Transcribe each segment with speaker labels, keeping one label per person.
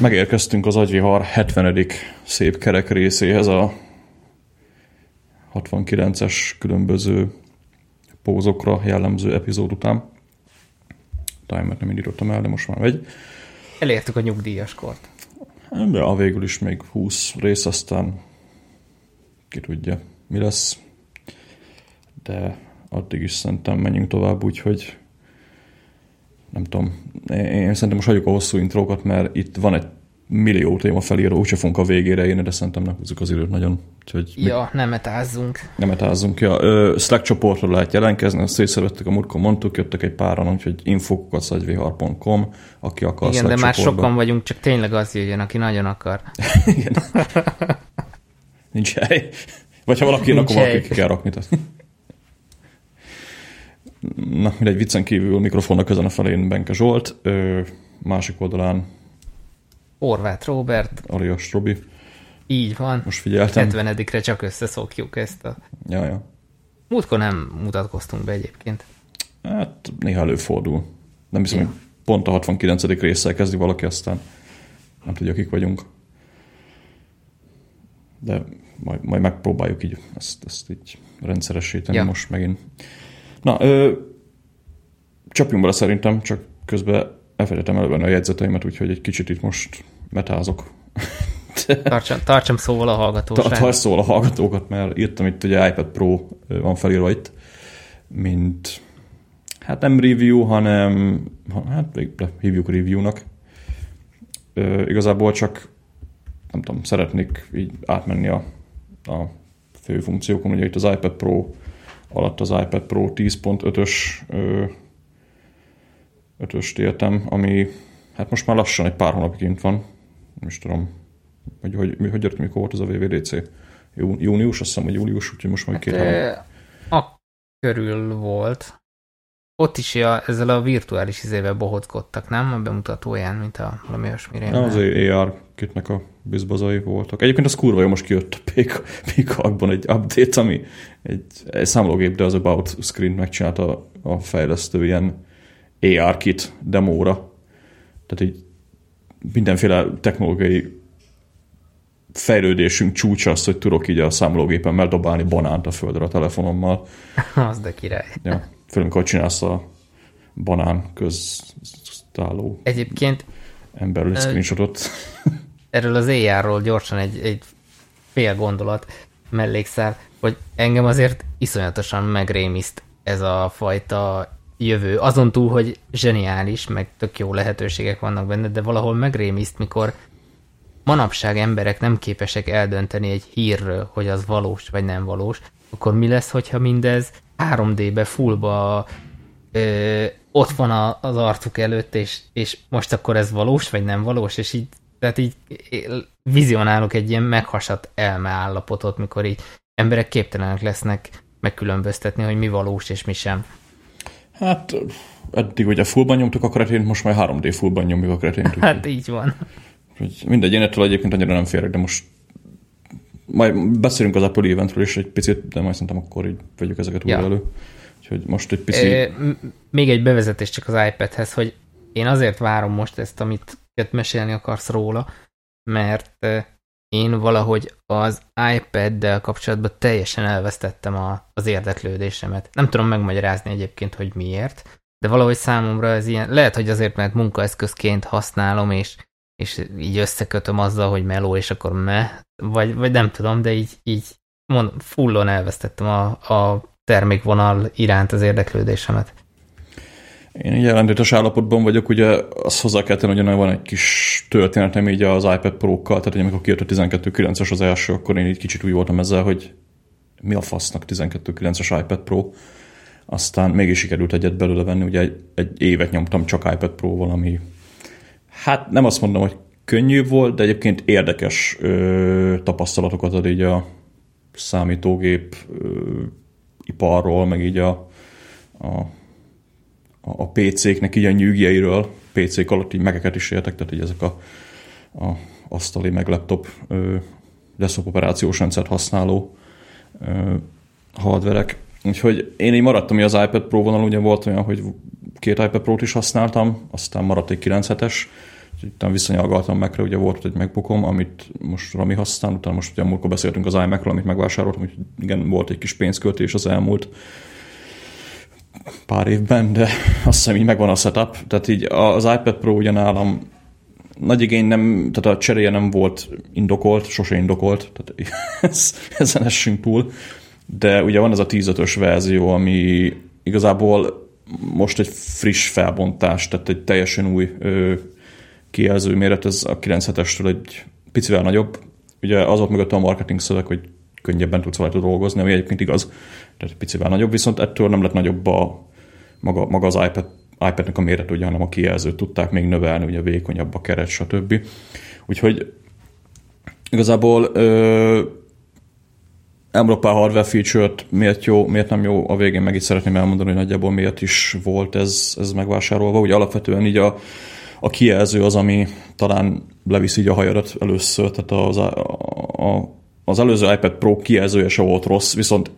Speaker 1: megérkeztünk az agyvihar 70. szép kerek részéhez a 69-es különböző pózokra jellemző epizód után. Timert nem indítottam el, de most már megy.
Speaker 2: Elértük a nyugdíjas kort.
Speaker 1: De a végül is még 20 rész, aztán ki tudja, mi lesz. De addig is szerintem menjünk tovább, úgyhogy nem tudom, én szerintem most hagyjuk a hosszú intrókat, mert itt van egy millió téma felíró, úgyse fogunk a végére érni, de szerintem nem húzzuk az időt nagyon. Úgyhogy
Speaker 2: ja, nem etázzunk.
Speaker 1: Nem etázzunk, ja. Slack csoportra lehet jelentkezni, azt szétszervettük, a múltkor mondtuk, jöttek egy páran, úgyhogy infokukacagvihar.com, aki akar
Speaker 2: Igen,
Speaker 1: Slack
Speaker 2: de már
Speaker 1: csoportba.
Speaker 2: sokan vagyunk, csak tényleg az jöjjön, aki nagyon akar.
Speaker 1: Igen. Nincs hely. Vagy ha valaki, akkor valaki ki kell rakni. Tehát. Na, mindegy viccen kívül mikrofonnak ezen a felén Benke Zsolt, ö, másik oldalán
Speaker 2: Horváth Robert,
Speaker 1: alias Robi.
Speaker 2: így van.
Speaker 1: Most figyeltem.
Speaker 2: 70-re csak összeszokjuk ezt a...
Speaker 1: Ja, ja.
Speaker 2: Múltkor nem mutatkoztunk be egyébként.
Speaker 1: Hát néha előfordul. Nem hiszem,
Speaker 2: Ja.
Speaker 1: hogy pont a 69. résszel kezdi valaki, aztán nem tudja, kik vagyunk. De majd, majd megpróbáljuk így ezt, ezt így rendszeresíteni
Speaker 2: ja.
Speaker 1: most megint. Na, ö, csapjunk bele szerintem, csak közben elfelejtettem elővenni a jegyzeteimet, úgyhogy egy kicsit itt most metázok.
Speaker 2: Tartsam, tartsam szóval a hallgatóság.
Speaker 1: Tarts szól a hallgatókat, mert írtam itt, hogy iPad Pro van felírva itt, mint hát nem review, hanem ha- hát hívjuk review-nak. Ö, igazából csak nem tudom, szeretnék így átmenni a, a fő funkciókon. Ugye itt az iPad Pro alatt az iPad Pro 10.5-ös ö, 5-öst értem, ami hát most már lassan egy pár hónapig kint van. Nem is tudom, hogy hogy, hogy jött, mikor volt ez a VVDC. Jú, június, azt hiszem, hogy július, úgyhogy most már két hónap.
Speaker 2: Ö, A körül volt. Ott is a, ezzel a virtuális izével bohockodtak, nem? A bemutatóján, mint a valami olyasmire.
Speaker 1: Az AR kitnek a bizbazai voltak. Egyébként az kurva jó, most kijött a Peacockban egy update, ami egy, egy számológép, de az About Screen megcsinálta a fejlesztő ilyen AR kit demóra. Tehát így mindenféle technológiai fejlődésünk csúcsa az, hogy tudok így a számológépemmel dobálni banánt a földre a telefonommal.
Speaker 2: Az de király.
Speaker 1: Ja, főleg, amikor csinálsz a banán köztálló
Speaker 2: Egyébként
Speaker 1: emberről screenshotot.
Speaker 2: Erről az AR-ról gyorsan egy, egy fél gondolat mellékszál, hogy engem azért iszonyatosan megrémiszt ez a fajta jövő. Azon túl, hogy zseniális, meg tök jó lehetőségek vannak benne, de valahol megrémiszt, mikor manapság emberek nem képesek eldönteni egy hírről, hogy az valós vagy nem valós, akkor mi lesz, hogyha mindez 3D-be, fullba ö, ott van a, az arcuk előtt, és, és most akkor ez valós vagy nem valós, és így, tehát így vizionálok egy ilyen meghasadt elme állapotot, mikor így emberek képtelenek lesznek megkülönböztetni, hogy mi valós és mi sem.
Speaker 1: Hát eddig ugye fullban nyomtuk a kretént, most már 3D fullban nyomjuk a kretént.
Speaker 2: Hát így van.
Speaker 1: Mindegy, én ettől egyébként annyira nem férek, de most majd beszélünk az Apple eventről is egy picit, de majd szerintem akkor így vegyük ezeket újra
Speaker 2: Ja.
Speaker 1: elő. Úgyhogy most egy pici...
Speaker 2: Ö, még egy bevezetés csak az iPadhez, hogy én azért várom most ezt, amit amit mesélni akarsz róla, mert ö, én valahogy az iPad-del kapcsolatban teljesen elvesztettem a, az érdeklődésemet. Nem tudom megmagyarázni egyébként, hogy miért, de valahogy számomra ez ilyen, lehet, hogy azért, mert munkaeszközként használom, és, és így összekötöm azzal, hogy meló, és akkor me, vagy, vagy nem tudom, de így, így mond, fullon elvesztettem a, a termékvonal iránt az érdeklődésemet.
Speaker 1: Én így ellentétes állapotban vagyok, ugye azt hozzá kell tenni, hogy van egy kis történetem így az iPad Pro-kkal, tehát hogy amikor kijött a 12.9-es az első, akkor én így kicsit úgy voltam ezzel, hogy mi a fasznak 12.9-es iPad Pro. Aztán mégis sikerült egyet belőle venni, ugye egy, egy évet nyomtam csak iPad Pro valami. Hát nem azt mondom, hogy könnyű volt, de egyébként érdekes ö, tapasztalatokat ad így a számítógép ö, iparról, meg így a, a a PC-knek így a nyűgjeiről, PC-k alatt így megeket is értek, tehát így ezek a, a asztali meg laptop ö, desktop operációs rendszert használó ö, hardverek. Úgyhogy én így maradtam, hogy az iPad Pro vonal ugye volt olyan, hogy két iPad Pro-t is használtam, aztán maradt egy 9 es itt visszanyalgaltam meg, ugye volt egy megbukom, amit most Rami használ, utána most ugye múltkor beszéltünk az iMac-ról, amit megvásároltam, hogy igen, volt egy kis pénzköltés az elmúlt pár évben, de azt hiszem így megvan a setup. Tehát így az iPad Pro ugye nálam nagy igény nem, tehát a cseréje nem volt indokolt, sose indokolt, tehát ez, ezen essünk túl. De ugye van ez a 10 verzió, ami igazából most egy friss felbontás, tehát egy teljesen új ö, kijelző méret, ez a 97-estől egy picivel nagyobb. Ugye az volt mögött a marketing szöveg, hogy könnyebben tudsz rajta dolgozni, ami egyébként igaz, tehát picivel nagyobb, viszont ettől nem lett nagyobb a, maga, maga az iPad, iPad-nek a méret, ugye, hanem a kijelzőt tudták még növelni, ugye vékonyabb a keret, stb. Úgyhogy igazából ö, elmondok pár hardware feature-t, miért jó, miért nem jó, a végén meg itt szeretném elmondani, hogy nagyjából miért is volt ez, ez megvásárolva. Ugye alapvetően így a, a kijelző az, ami talán leviszi így a hajadat először, tehát az, a, a, az előző iPad Pro kijelzője se volt rossz, viszont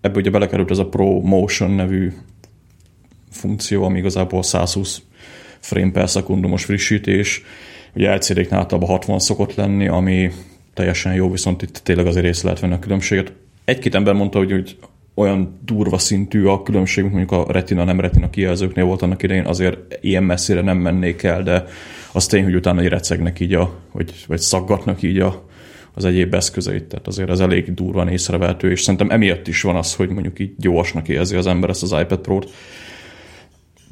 Speaker 1: ebbe ugye belekerült ez a Pro Motion nevű funkció, ami igazából 120 frame per szekundumos frissítés. Ugye LCD-knál általában 60 szokott lenni, ami teljesen jó, viszont itt tényleg azért észre lehet venni a különbséget. Egy-két ember mondta, hogy, hogy olyan durva szintű a különbség, mondjuk a retina, nem retina kijelzőknél volt annak idején, azért ilyen messzire nem mennék el, de az tény, hogy utána egy recegnek így, a, vagy, vagy szaggatnak így a, az egyéb eszközeit, tehát azért ez elég durvan észrevehető, és szerintem emiatt is van az, hogy mondjuk így gyorsnak érzi az ember ezt az iPad Pro-t.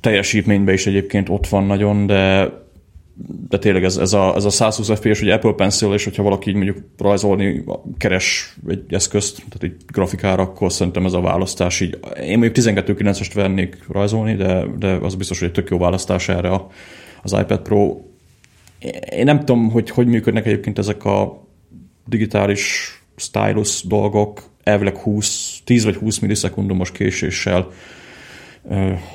Speaker 1: Teljesítményben is egyébként ott van nagyon, de de tényleg ez, ez, a, ez a 120 FPS, hogy Apple Pencil, és hogyha valaki így mondjuk rajzolni, keres egy eszközt, tehát egy grafikára, akkor szerintem ez a választás így. Én mondjuk 12.9-est vennék rajzolni, de, de az biztos, hogy egy tök jó választás erre az iPad Pro. Én nem tudom, hogy hogy működnek egyébként ezek a digitális stylus dolgok, elvileg 20, 10 vagy 20 millisekundumos késéssel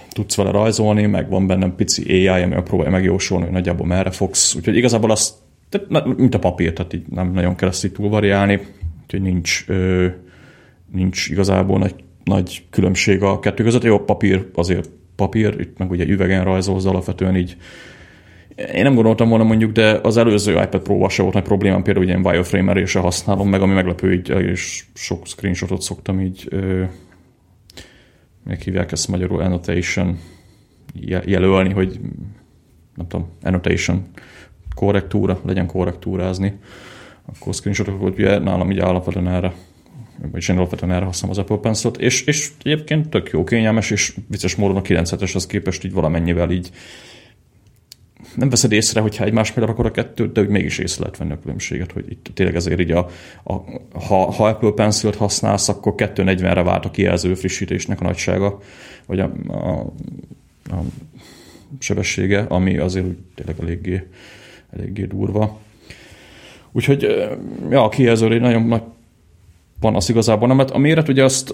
Speaker 1: tudsz vele rajzolni, meg van bennem pici AI, ami próbálja megjósolni, hogy nagyjából merre fogsz. Úgyhogy igazából az, tehát, mint a papír, tehát így nem nagyon kell ezt így túlvariálni, úgyhogy nincs, nincs igazából nagy, nagy különbség a kettő között. Jó, papír azért papír, itt meg ugye üvegen rajzolsz, alapvetően így én nem gondoltam volna mondjuk, de az előző iPad Pro-val se volt nagy problémám, például ilyen wireframe se használom meg, ami meglepő, így, és sok screenshotot szoktam így ö, meg hívják ezt magyarul annotation jelölni, hogy nem tudom, annotation korrektúra, legyen korrektúrázni, akkor screenshotokat ugye nálam így alapvetően erre vagyis én alapvetően erre használom az Apple Pencil-t, és, és egyébként tök jó, kényelmes, és vicces módon a 9-es képest így valamennyivel így nem veszed észre, hogyha egymás mellé rakod a kettőt, de úgy mégis észre lehet venni a különbséget, hogy itt tényleg ezért így a, a ha, ha Apple Pencil-t használsz, akkor 240-re vált a kijelző frissítésnek a nagysága, vagy a, a, a sebessége, ami azért úgy tényleg eléggé, eléggé durva. Úgyhogy ja, a kijelző egy nagyon nagy panasz igazából nem, mert a méret ugye azt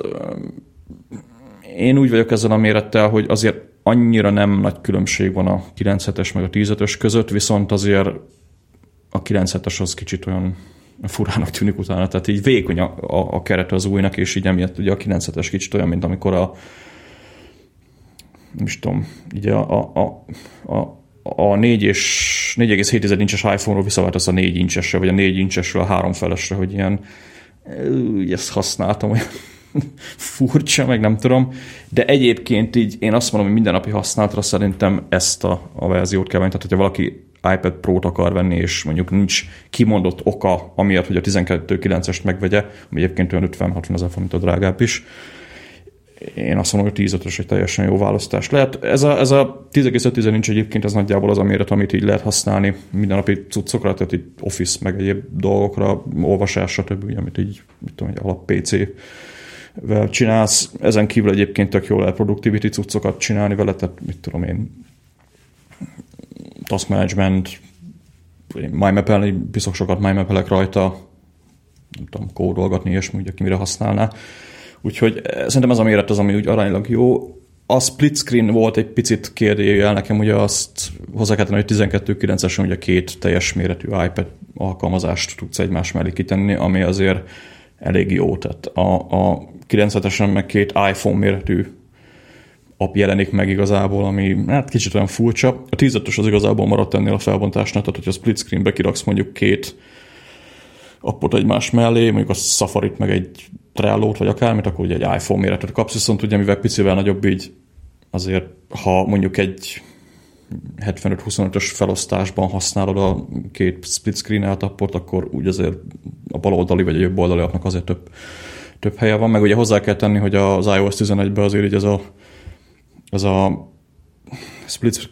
Speaker 1: én úgy vagyok ezzel a mérettel, hogy azért annyira nem nagy különbség van a 9 meg a 10 között, viszont azért a 9 az kicsit olyan furának tűnik utána, tehát így vékony a, a, a keret az újnak, és így emiatt ugye a 9 kicsit olyan, mint amikor a nem is tudom, így a, a, a, a a 4 és 4,7 incses iPhone-ról visszaváltasz a 4 incsesre, vagy a 4 incsesről a 3 felesre, hogy ilyen ezt használtam, olyan furcsa, meg nem tudom, de egyébként így én azt mondom, hogy mindennapi használatra szerintem ezt a, a verziót kell venni, tehát hogyha valaki iPad Pro-t akar venni, és mondjuk nincs kimondott oka, amiatt, hogy a 12.9-est megvegye, ami egyébként olyan 50-60 ezer forint a drágább is, én azt mondom, hogy 10 egy teljesen jó választás lehet. Ez a, ez a 10,5 nincs egyébként, ez nagyjából az a méret, amit így lehet használni mindennapi cuccokra, tehát így Office, meg egyéb dolgokra, olvasás, stb., amit így, mit tudom, egy alap PC vel csinálsz. Ezen kívül egyébként tök jól lehet productivity cuccokat csinálni vele, tehát mit tudom én, task management, mindmap biztos sokat mindmap rajta, nem tudom, kódolgatni, és úgy, aki mire használná. Úgyhogy eh, szerintem ez a méret az, ami úgy aránylag jó. A split screen volt egy picit kérdőjel nekem, ugye azt hozzá kell tenni, hogy 12.9-esen ugye két teljes méretű iPad alkalmazást tudsz egymás mellé kitenni, ami azért elég jó. Tehát a, a 97-esen meg két iPhone méretű app jelenik meg igazából, ami hát kicsit olyan furcsa. A 10 az igazából maradt ennél a felbontásnál, tehát hogyha split screenbe kiraksz mondjuk két appot egymás mellé, mondjuk a Safari-t meg egy Trello-t, vagy akármit, akkor ugye egy iPhone méretet kapsz, viszont ugye mivel picivel nagyobb így azért, ha mondjuk egy 75-25-ös felosztásban használod a két split screen appot, akkor úgy azért a bal oldali vagy a jobb oldali appnak azért több, több helye van, meg ugye hozzá kell tenni, hogy az iOS 11-ben azért így ez a, ez a split,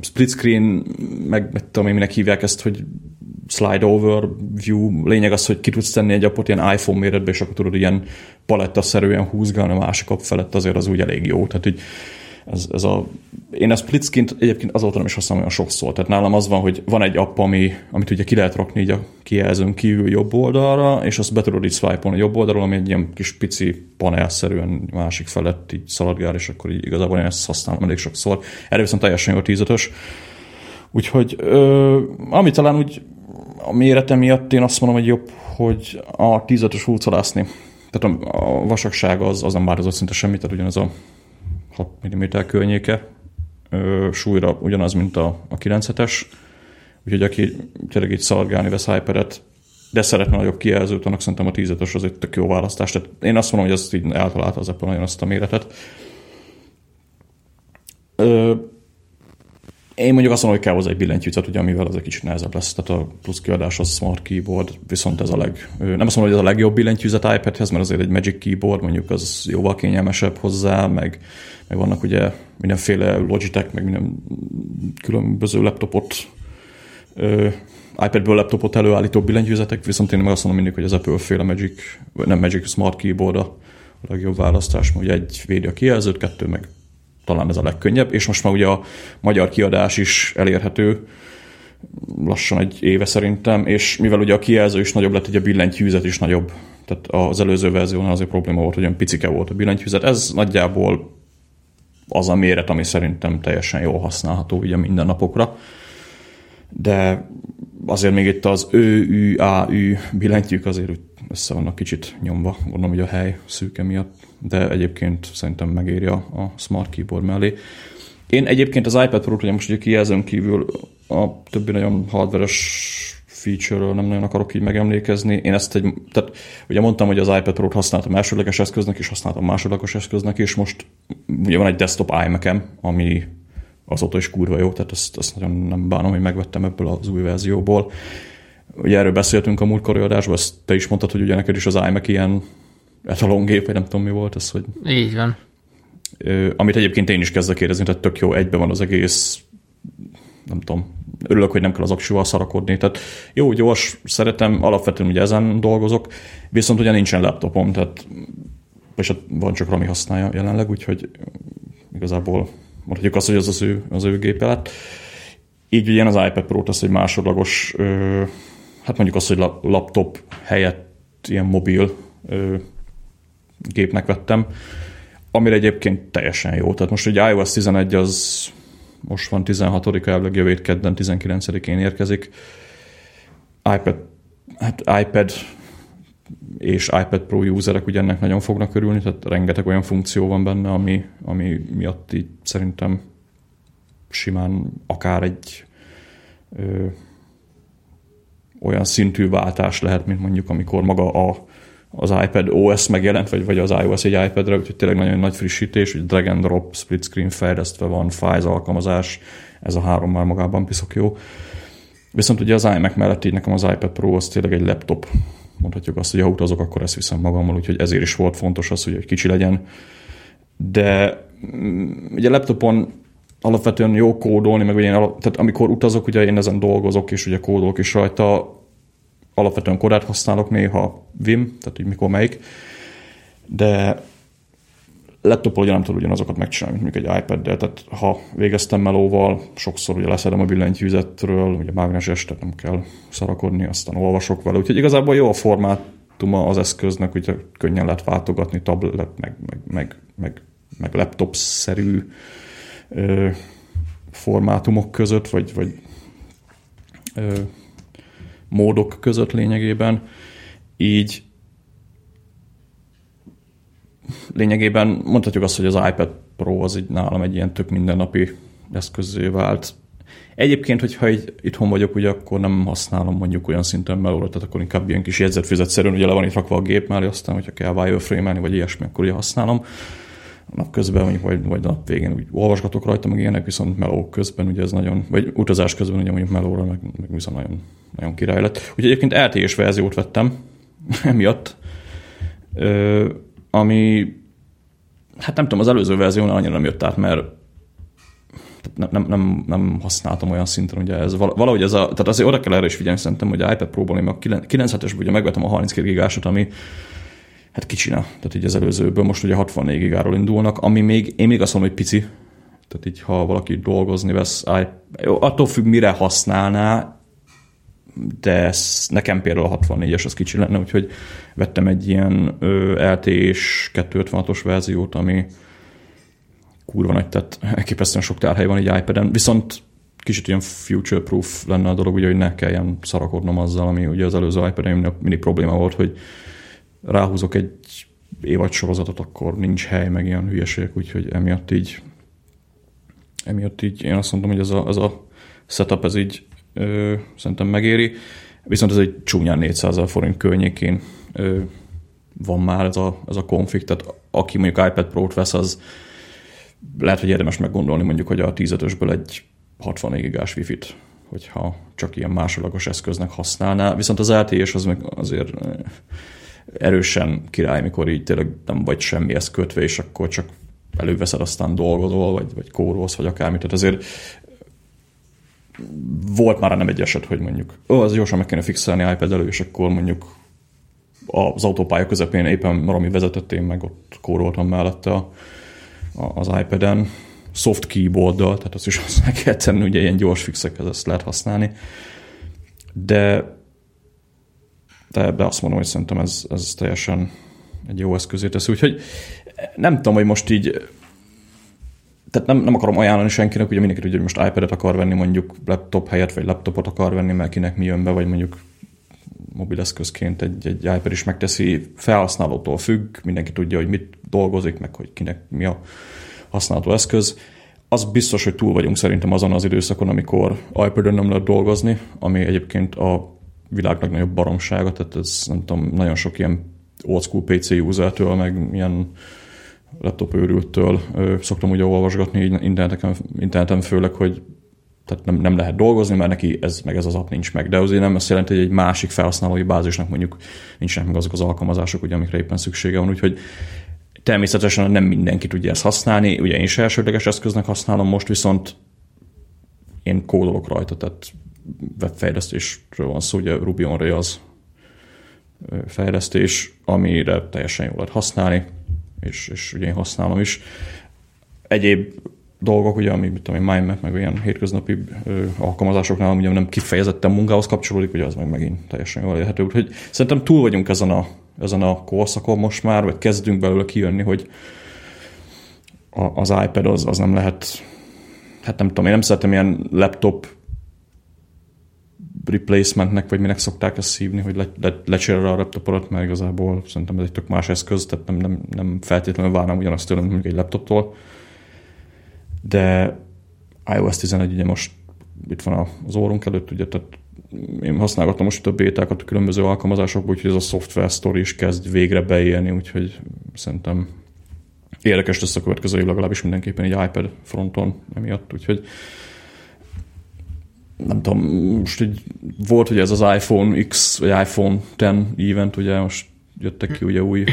Speaker 1: split screen, meg, meg tudom én, minek hívják ezt, hogy slide over view, lényeg az, hogy ki tudsz tenni egy appot ilyen iPhone méretbe, és akkor tudod ilyen palettaszerűen húzgálni a másik app felett, azért az úgy elég jó. Tehát így ez, ez a, én split screen egyébként azóta nem is használom olyan sokszor. Tehát nálam az van, hogy van egy app, ami, amit ugye ki lehet rakni így a kijelzőn kívül jobb oldalra, és azt be tudod így swipe a jobb oldalról, ami egy ilyen kis pici panelszerűen másik felett így szaladgál, és akkor így igazából én ezt használom elég sokszor. Erre viszont teljesen jó a. Úgyhogy ö, ami talán úgy a mérete miatt én azt mondom, hogy jobb, hogy a tízetes húzolászni. Tehát a, a vasakság az, az nem változott szinte semmit, tehát ugyanaz a 6 mm környéke, súlyra ugyanaz, mint a, a 9-es, úgyhogy aki tényleg így szaladgálni vesz iPad-et, de szeretne nagyobb kijelzőt, annak szerintem a 10 az egy tök jó választás. Tehát én azt mondom, hogy azt így eltalálta az Apple nagyon azt a méretet. Ö, én mondjuk azt mondom, hogy kell hozzá egy billentyűzet, ugye, amivel az egy kicsit nehezebb lesz. Tehát a plusz kiadás az Smart Keyboard, viszont ez a leg, nem azt mondom, hogy ez a legjobb billentyűzet iPadhez, mert azért egy Magic Keyboard mondjuk az jóval kényelmesebb hozzá, meg, meg vannak ugye mindenféle Logitech, meg minden különböző laptopot, iPadből laptopot előállító billentyűzetek, viszont én meg azt mondom mindig, hogy az Apple féle Magic, nem Magic Smart Keyboard a legjobb választás, hogy egy védi a kijelzőt, kettő meg talán ez a legkönnyebb, és most már ugye a magyar kiadás is elérhető, lassan egy éve szerintem, és mivel ugye a kijelző is nagyobb lett, ugye a billentyűzet is nagyobb. Tehát az előző verziónál azért probléma volt, hogy olyan picike volt a billentyűzet. Ez nagyjából az a méret, ami szerintem teljesen jól használható ugye minden napokra. De azért még itt az ő, ü, a, ü billentyűk azért össze vannak kicsit nyomva, gondolom, hogy a hely szűke miatt de egyébként szerintem megéri a, a Smart Keyboard mellé. Én egyébként az iPad Pro-t ugye most ugye kijelzőn kívül a többi nagyon hardveres feature-ről nem nagyon akarok így megemlékezni. Én ezt egy, tehát ugye mondtam, hogy az iPad Pro-t használtam elsődleges eszköznek, és használtam másodlagos eszköznek, és most ugye van egy desktop imac ami azóta is kurva jó, tehát ezt, ezt nagyon nem bánom, hogy megvettem ebből az új verzióból. Ugye erről beszéltünk a múltkori adásban, ezt te is mondtad, hogy ugye neked is az iMac ilyen etalongép, vagy nem tudom mi volt ez, hogy...
Speaker 2: Így van.
Speaker 1: Amit egyébként én is kezdek érezni, tehát tök jó, egybe van az egész, nem tudom, örülök, hogy nem kell az aksival szarakodni, tehát jó, gyors, szeretem, alapvetően ugye ezen dolgozok, viszont ugye nincsen laptopom, tehát és hát van csak Rami használja jelenleg, úgyhogy igazából mondhatjuk azt, hogy az az ő, az ő gépe lett. Így ugye az iPad Pro-t az egy másodlagos, hát mondjuk azt, hogy laptop helyett ilyen mobil gépnek vettem, amire egyébként teljesen jó. Tehát most ugye iOS 11 az most van 16-a, elvileg jövő kedden 19-én érkezik. iPad, hát iPad és iPad Pro userek ugye ennek nagyon fognak örülni, tehát rengeteg olyan funkció van benne, ami, ami miatt így szerintem simán akár egy ö, olyan szintű váltás lehet, mint mondjuk amikor maga a az iPad OS megjelent, vagy, vagy az iOS egy iPad-re, úgyhogy tényleg nagyon nagy frissítés, hogy drag and drop, split screen fejlesztve van, Files alkalmazás, ez a három már magában piszok jó. Viszont ugye az iMac mellett így nekem az iPad Pro az tényleg egy laptop. Mondhatjuk azt, hogy ha utazok, akkor ezt viszem magammal, úgyhogy ezért is volt fontos az, hogy egy kicsi legyen. De mm, ugye laptopon alapvetően jó kódolni, meg ugye én, tehát amikor utazok, ugye én ezen dolgozok, és ugye kódolok is rajta, alapvetően korát használok néha Vim, tehát hogy mikor melyik, de laptopon ugye nem tudod ugyanazokat megcsinálni, mint egy iPad-del, tehát ha végeztem melóval, sokszor ugye leszedem a billentyűzetről, ugye mágneses, tehát nem kell szarakodni, aztán olvasok vele, úgyhogy igazából jó a formátuma az eszköznek, hogy könnyen lehet váltogatni tablet, meg, meg, meg, meg, meg laptop-szerű ö, formátumok között, vagy, vagy ö, módok között lényegében. Így lényegében mondhatjuk azt, hogy az iPad Pro az így nálam egy ilyen tök mindennapi eszközé vált. Egyébként, hogyha így itthon vagyok, ugye akkor nem használom mondjuk olyan szinten melóra, tehát akkor inkább ilyen kis jegyzetfüzetszerűen, ugye le van itt rakva a gép mellé, aztán, hogyha kell wireframe vagy ilyesmi, akkor ugye használom. Nap közben, mondjuk, vagy, vagy nap végén úgy olvasgatok rajta, meg ilyenek, viszont meló közben, ugye ez nagyon, vagy utazás közben ugye mondjuk melóra, meg, meg viszont nagyon, nagyon király lett. Úgyhogy egyébként LTE-s verziót vettem, emiatt, ö, ami hát nem tudom, az előző verziónál annyira nem jött át, mert nem, nem, nem, nem használtam olyan szinten, ugye ez valahogy ez a, tehát azért oda kell erre is figyelni szerintem, hogy a iPad Pro-ból én a 97-esből ugye megvettem a 32 gigásot, ami hát kicsina, tehát így az előzőből most ugye 64 gigáról indulnak, ami még, én még azt mondom, hogy pici, tehát így ha valaki dolgozni vesz, attól függ, mire használná, de ez, nekem például a 64-es az kicsi lenne, úgyhogy vettem egy ilyen LTE-s 256-os verziót, ami kurva nagy, tehát elképesztően sok tárhely van egy iPad-en, viszont kicsit ilyen future-proof lenne a dolog, ugye, hogy ne kelljen szarakodnom azzal, ami ugye az előző iPad-en mindig probléma volt, hogy ráhúzok egy évad sorozatot, akkor nincs hely, meg ilyen hülyeségek, úgyhogy emiatt így emiatt így én azt mondom, hogy ez a, ez a setup ez így ö, szerintem megéri, viszont ez egy csúnyán 400 forint környékén ö, van már ez a, ez a konfig, tehát aki mondjuk iPad Pro-t vesz, az lehet, hogy érdemes meggondolni mondjuk, hogy a 15-ösből egy 64 gigás wifi-t, hogyha csak ilyen másodlagos eszköznek használná. Viszont az LTE-s az meg azért erősen király, mikor így tényleg nem vagy semmihez kötve, és akkor csak előveszed, aztán dolgozol, vagy, vagy kórolsz, vagy akármit. Tehát azért volt már nem egy eset, hogy mondjuk, ó, az gyorsan meg kéne fixelni iPad elő, és akkor mondjuk az autópálya közepén éppen valami vezetett, én meg ott kóroltam mellette a, a, az iPad-en, soft keyboarddal, tehát azt is hozzá kell tenni, ugye ilyen gyors fixekhez ezt lehet használni. De, de, de azt mondom, hogy szerintem ez, ez teljesen egy jó eszközé tesz. Úgyhogy nem tudom, hogy most így tehát nem, nem akarom ajánlani senkinek, ugye mindenki tudja, hogy most iPad-et akar venni mondjuk laptop helyett, vagy laptopot akar venni, mert kinek mi jön be, vagy mondjuk mobileszközként egy, egy iPad is megteszi, felhasználótól függ, mindenki tudja, hogy mit dolgozik, meg hogy kinek mi a használható eszköz. Az biztos, hogy túl vagyunk szerintem azon az időszakon, amikor iPad-ön nem lehet dolgozni, ami egyébként a világ legnagyobb baromsága, tehát ez nem tudom, nagyon sok ilyen old school PC usertől, meg ilyen laptop őrültől szoktam ugye olvasgatni interneten, interneten főleg, hogy tehát nem, nem lehet dolgozni, mert neki ez meg ez az app nincs meg. De azért nem azt jelenti, hogy egy másik felhasználói bázisnak mondjuk nincsenek meg azok az alkalmazások, ugye, amikre éppen szüksége van. Úgyhogy természetesen nem mindenki tudja ezt használni. Ugye én is elsődleges eszköznek használom, most viszont én kódolok rajta, tehát webfejlesztésről van szó, ugye Ruby on Rails fejlesztés, amire teljesen jól lehet használni, és, és ugye én használom is. Egyéb dolgok, ugye, ami, mit tudom MindMap, meg olyan hétköznapi ö, alkalmazásoknál, ugye nem kifejezetten munkához kapcsolódik, ugye az meg megint teljesen jól érhető. Úgyhogy szerintem túl vagyunk ezen a, ezen a korszakon most már, vagy kezdünk belőle kijönni, hogy a, az iPad az, az nem lehet, hát nem tudom, én nem szeretem ilyen laptop replacementnek, vagy minek szokták ezt szívni, hogy le, le, lecserélre a laptopodat, mert igazából szerintem ez egy tök más eszköz, tehát nem, nem, nem feltétlenül várnám ugyanazt tőlem, mint egy laptoptól. De iOS 11 ugye most itt van az órunk előtt, ugye, tehát én használgatom most a bétákat a különböző alkalmazásokból, úgyhogy ez a software story is kezd végre beélni, úgyhogy szerintem érdekes lesz a következő év legalábbis mindenképpen egy iPad fronton emiatt, úgyhogy nem tudom, most így volt ugye ez az iPhone X, vagy iPhone 10 event, ugye most jöttek ki ugye új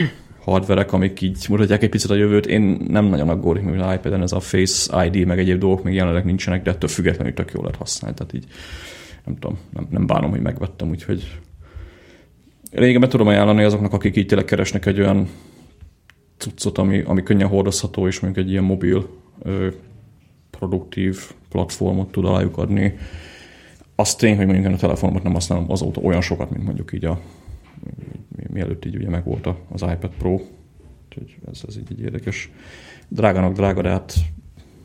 Speaker 1: hardverek, amik így mutatják egy picit a jövőt. Én nem nagyon aggódik, mert az iPad-en ez a Face ID, meg egyéb dolgok még jelenleg nincsenek, de ettől függetlenül tök jól lehet használni. Tehát így nem tudom, nem, nem bánom, hogy megvettem, úgyhogy régebben tudom ajánlani azoknak, akik így tényleg keresnek egy olyan cuccot, ami, ami könnyen hordozható, és mondjuk egy ilyen mobil ö, produktív platformot tud alájuk adni. Azt tény, hogy mondjuk a telefonomat nem használom azóta olyan sokat, mint mondjuk így a mielőtt így ugye meg volt az iPad Pro, úgyhogy ez, ez így, így érdekes. Drágának drága, de hát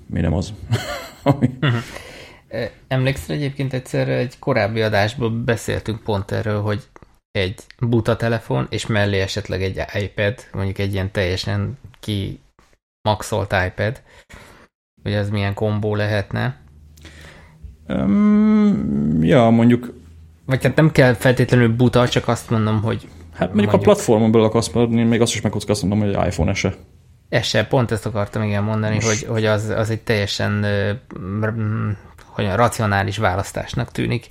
Speaker 1: mi nem az.
Speaker 2: uh-huh. Emlékszel egyébként egyszer egy korábbi adásban beszéltünk pont erről, hogy egy buta telefon, és mellé esetleg egy iPad, mondjuk egy ilyen teljesen ki maxolt iPad, hogy az milyen kombó lehetne.
Speaker 1: Um, ja, mondjuk...
Speaker 2: Vagy hát nem kell feltétlenül buta, csak azt mondom, hogy...
Speaker 1: Hát mondjuk, mondjuk a platformon belül akarsz maradni, még azt is megkockáztatom, hogy iPhone ese.
Speaker 2: Ese, pont ezt akartam igen mondani, Most... hogy, hogy az, az egy teljesen hogy racionális választásnak tűnik.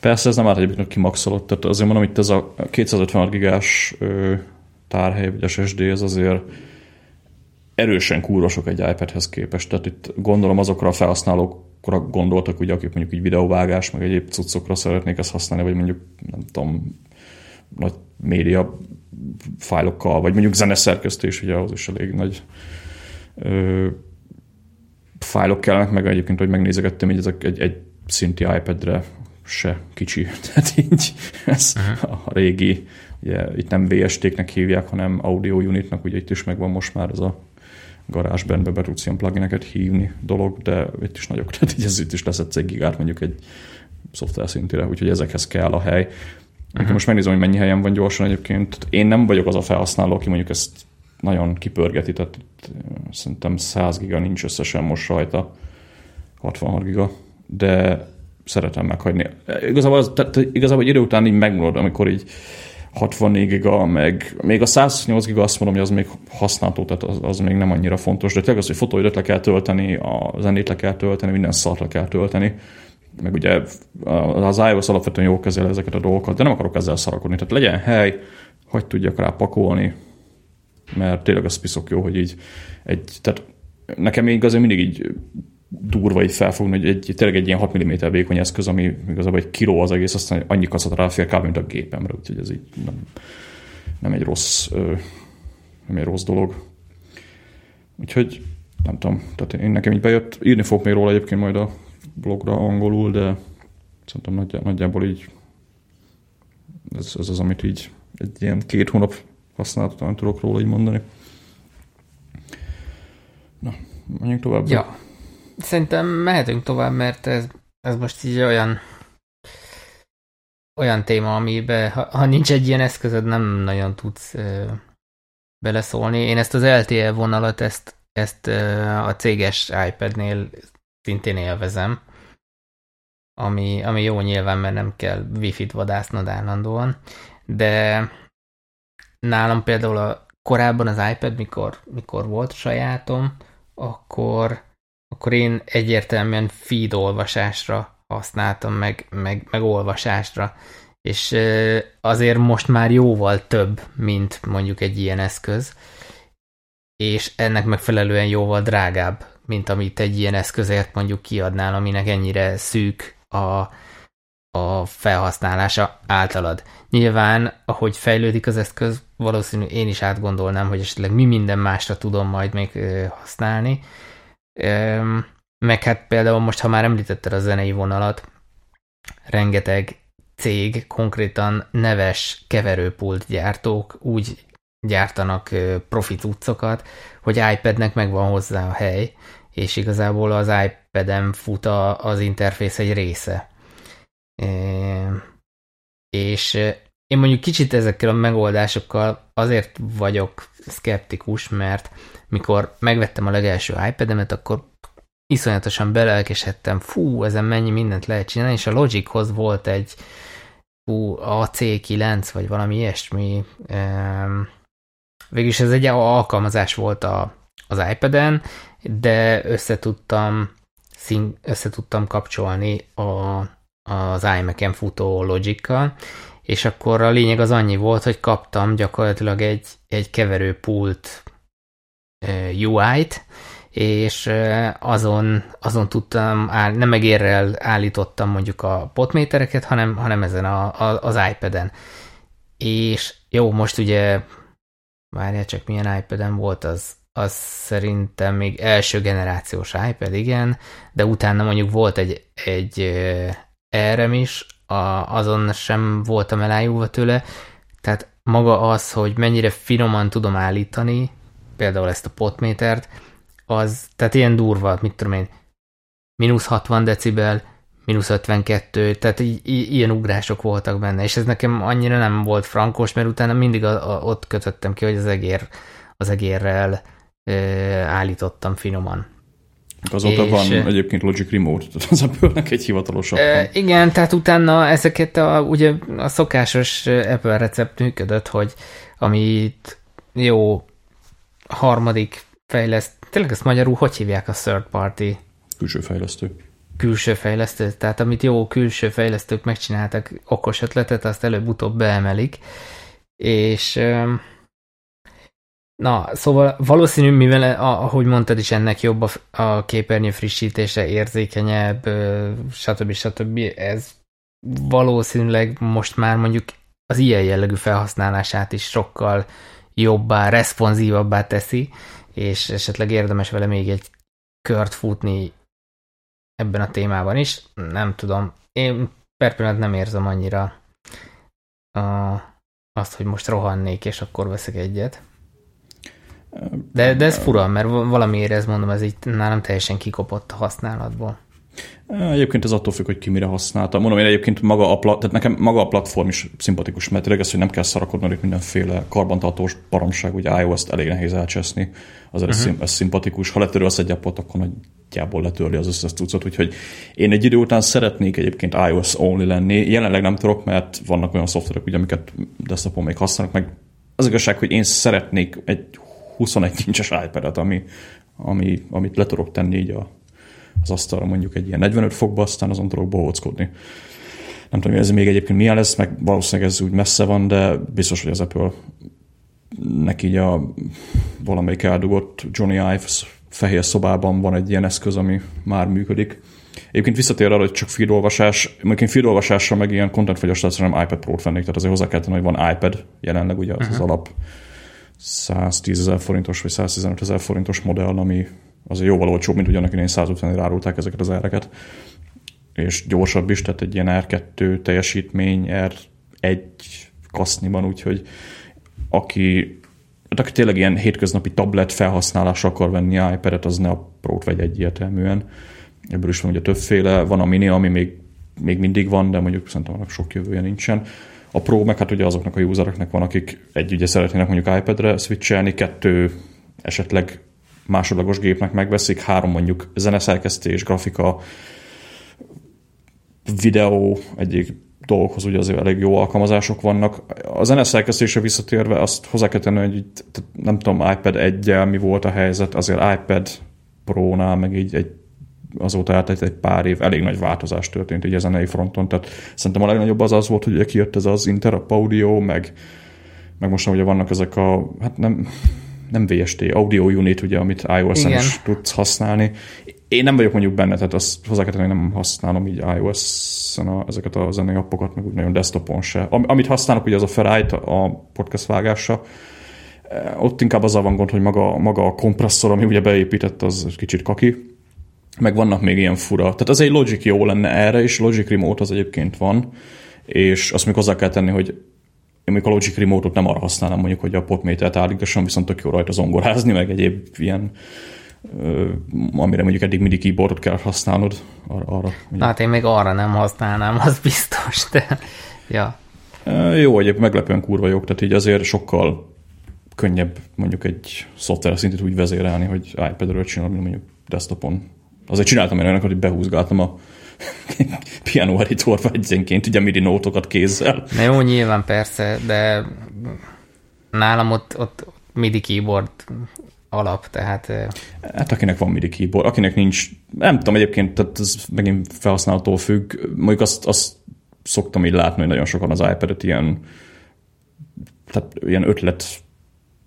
Speaker 1: Persze ez nem árt egyébként kimaxolott, tehát azért mondom, itt ez a 256 gigás tárhely, vagy SSD, ez azért erősen kúrosok egy iPadhez képest. Tehát itt gondolom azokra a felhasználókra gondoltak, ugye, akik mondjuk így videóvágás, meg egyéb cuccokra szeretnék ezt használni, vagy mondjuk nem tudom, nagy média fájlokkal, vagy mondjuk zeneszerkesztés, ugye az is elég nagy ö, fájlok kellene, meg egyébként, hogy megnézegettem, hogy ezek egy, egy szinti iPad-re se kicsi. Tehát így ez a régi, ugye itt nem VST-knek hívják, hanem Audio Unitnak, ugye itt is megvan most már ez a garázsbandbe be tudsz ilyen plugineket hívni dolog, de itt is nagyok, tehát így ez itt is lesz egy gigát mondjuk egy szoftver szintire, úgyhogy ezekhez kell a hely. Uh-huh. Most megnézem, hogy mennyi helyen van gyorsan egyébként. Én nem vagyok az a felhasználó, aki mondjuk ezt nagyon kipörgeti, tehát szerintem 100 giga nincs összesen most rajta, 66 giga, de szeretem meghagyni. Igazából, az, tehát igazából egy idő után így megmondod, amikor így 64 giga, meg még a 108 giga azt mondom, hogy az még használható, tehát az, az még nem annyira fontos, de tényleg az, hogy fotóidőt le kell tölteni, a zenét le kell tölteni, minden szart le kell tölteni, meg ugye az iOS alapvetően jól kezel ezeket a dolgokat, de nem akarok ezzel szarakodni, tehát legyen hely, hogy tudjak rá pakolni, mert tényleg az piszok jó, hogy így egy, tehát nekem még azért mindig így durva így felfogni, hogy egy, tényleg egy ilyen 6 mm vékony eszköz, ami igazából egy kiló az egész, aztán annyi kacat ráfér kb. mint a gépemre, úgyhogy ez így nem, nem egy rossz nem egy rossz dolog. Úgyhogy nem tudom, tehát én nekem így bejött, írni fogok még róla egyébként majd a blogra angolul, de szerintem nagyjá, nagyjából így ez, ez az, amit így egy ilyen két hónap használatot tudok róla így mondani. Na, menjünk tovább.
Speaker 2: Ja, szerintem mehetünk tovább, mert ez, ez most így olyan olyan téma, amiben ha, ha nincs egy ilyen eszközöd, nem nagyon tudsz ö, beleszólni. Én ezt az LTE vonalat, ezt, ezt ö, a céges iPad-nél szintén élvezem, ami, ami jó nyilván, mert nem kell wifi-t vadásznod állandóan, de nálam például a, korábban az iPad, mikor, mikor volt sajátom, akkor, akkor én egyértelműen feed olvasásra használtam, meg, meg, meg olvasásra, és azért most már jóval több, mint mondjuk egy ilyen eszköz, és ennek megfelelően jóval drágább, mint amit egy ilyen eszközért mondjuk kiadnál, aminek ennyire szűk a, a felhasználása általad. Nyilván, ahogy fejlődik az eszköz, valószínű én is átgondolnám, hogy esetleg mi minden másra tudom majd még használni. Meg hát például most, ha már említetted a zenei vonalat, rengeteg cég, konkrétan neves keverőpult gyártók úgy gyártanak profit utcokat, hogy iPadnek megvan hozzá a hely, és igazából az iPad-en fut a, az interfész egy része. És én mondjuk kicsit ezekkel a megoldásokkal azért vagyok szkeptikus, mert mikor megvettem a legelső iPad-emet, akkor iszonyatosan belelkesedtem, fú, ezen mennyi mindent lehet csinálni, és a Logichoz volt egy fú, AC9, vagy valami ilyesmi. Végülis ez egy alkalmazás volt a, az iPad-en, de összetudtam, összetudtam kapcsolni a, az iMac-en futó Logic-kal, és akkor a lényeg az annyi volt, hogy kaptam gyakorlatilag egy, egy keverőpult UI-t, és azon, azon tudtam, nem megérrel állítottam mondjuk a potmétereket, hanem, hanem ezen a, a, az iPad-en. És jó, most ugye, várjál csak milyen iPad-en volt, az, az szerintem még első generációs iPad, igen, de utána mondjuk volt egy, egy erre is, a, azon sem voltam elájulva tőle, tehát maga az, hogy mennyire finoman tudom állítani, például ezt a potmétert, az, tehát ilyen durva, mit tudom én, mínusz 60 decibel, mínusz 52, tehát i- i- ilyen ugrások voltak benne, és ez nekem annyira nem volt frankos, mert utána mindig a, a, ott kötöttem ki, hogy az egér, az egérrel állítottam finoman.
Speaker 1: Azóta és, van egyébként Logic Remote, tehát az Apple-nek egy hivatalos
Speaker 2: e, Igen, tehát utána ezeket a, ugye a szokásos Apple recept működött, hogy amit jó harmadik fejleszt, tényleg ezt magyarul hogy hívják a third party?
Speaker 1: Külső fejlesztő.
Speaker 2: Külső fejlesztő, tehát amit jó külső fejlesztők megcsináltak okos ötletet, azt előbb-utóbb beemelik, és Na, szóval valószínű, mivel, ahogy mondtad is, ennek jobb a, a képernyő frissítése, érzékenyebb, stb. stb. Ez valószínűleg most már mondjuk az ilyen jellegű felhasználását is sokkal jobbá, responsívabbá teszi, és esetleg érdemes vele még egy kört futni ebben a témában is. Nem tudom. Én per nem érzem annyira a, azt, hogy most rohannék, és akkor veszek egyet. De, de ez fura, mert valamiért ez mondom, ez így nálam teljesen kikopott a használatból.
Speaker 1: Egyébként ez attól függ, hogy ki mire használta. Mondom, én egyébként maga a, plat, tehát nekem maga a platform is szimpatikus, mert tényleg ez, hogy nem kell szarakodni itt mindenféle karbantartós baromság, ugye iOS-t elég nehéz elcseszni, azért uh-huh. ez, szimpatikus. Ha letörölsz egy appot, akkor nagyjából letörli az összes tucat, úgyhogy én egy idő után szeretnék egyébként iOS only lenni. Jelenleg nem tudok, mert vannak olyan szoftverek, ugye, amiket desktopon még használnak, meg az igazság, hogy én szeretnék egy 21 incses iPad-et, ami, ami, amit le tudok tenni így a, az asztalra mondjuk egy ilyen 45 fokba, aztán azon tudok bohóckodni. Nem tudom, hogy ez még egyébként milyen lesz, meg valószínűleg ez úgy messze van, de biztos, hogy az Apple neki így a valamelyik eldugott Johnny Ives fehér szobában van egy ilyen eszköz, ami már működik. Egyébként visszatér arra, hogy csak feedolvasás, mondjuk én feedolvasással meg ilyen content nem iPad Pro-t vennék, tehát azért hozzá kell tenni, hogy van iPad jelenleg, ugye az, uh-huh. az alap 110 ezer forintos vagy 115 ezer forintos modell, ami azért jóval olcsóbb, mint ugyanak én 150 ére árulták ezeket az ereket. És gyorsabb is, tehát egy ilyen R2 teljesítmény, R1 kaszniban, úgyhogy aki, aki tényleg ilyen hétköznapi tablet felhasználásra akar venni iPad-et, az ne a Pro-t vegy egyértelműen. Ebből is van ugye többféle, van a mini, ami még, még mindig van, de mondjuk szerintem annak sok jövője nincsen. A Pro meg hát ugye azoknak a usereknek van, akik egy ugye szeretnének mondjuk iPad-re switchelni, kettő esetleg másodlagos gépnek megveszik, három mondjuk zeneszerkesztés, grafika, videó, egyik dolgokhoz ugye azért elég jó alkalmazások vannak. A zeneszerkesztésre visszatérve azt hozzá kell tenni, hogy nem tudom, iPad 1 mi volt a helyzet, azért iPad Pro-nál meg így egy azóta eltelt egy pár év, elég nagy változás történt így a zenei fronton, tehát szerintem a legnagyobb az az volt, hogy kijött ez az Interrupt Audio, meg, meg most ugye vannak ezek a, hát nem, nem VST, Audio Unit, ugye, amit iOS-en is tudsz használni. Én nem vagyok mondjuk benne, tehát azt hozzá kell tenni, nem használom így iOS-en a, ezeket a zenei appokat, meg úgy nagyon desktopon se. Am, amit használok, ugye az a Ferrite, a podcast vágása, ott inkább azzal van gond, hogy maga, maga a kompresszor, ami ugye beépített, az kicsit kaki meg vannak még ilyen fura. Tehát az egy Logic jó lenne erre, és Logic Remote az egyébként van, és azt még hozzá kell tenni, hogy én még a Logic Remote-ot nem arra használom, mondjuk, hogy a potmétert állítassam, viszont tök jó rajta zongorázni, meg egyéb ilyen amire mondjuk eddig mindig keyboardot kell használnod. Arra, arra
Speaker 2: hát én még arra nem használnám, az biztos, de ja.
Speaker 1: Jó, egyéb meglepően kurva jók, tehát így azért sokkal könnyebb mondjuk egy szoftver szintet úgy vezérelni, hogy iPad-ről csinálom, mondjuk desktopon Azért csináltam én olyanokat, hogy behúzgáltam a piano editorba egyenként, ugye MIDI nótokat kézzel.
Speaker 2: Na jó, nyilván persze, de nálam ott, ott MIDI keyboard alap, tehát...
Speaker 1: Hát akinek van MIDI keyboard, akinek nincs, nem tudom egyébként, tehát ez megint felhasználótól függ, mondjuk azt, azt szoktam így látni, hogy nagyon sokan az iPad-et ilyen, tehát ilyen ötlet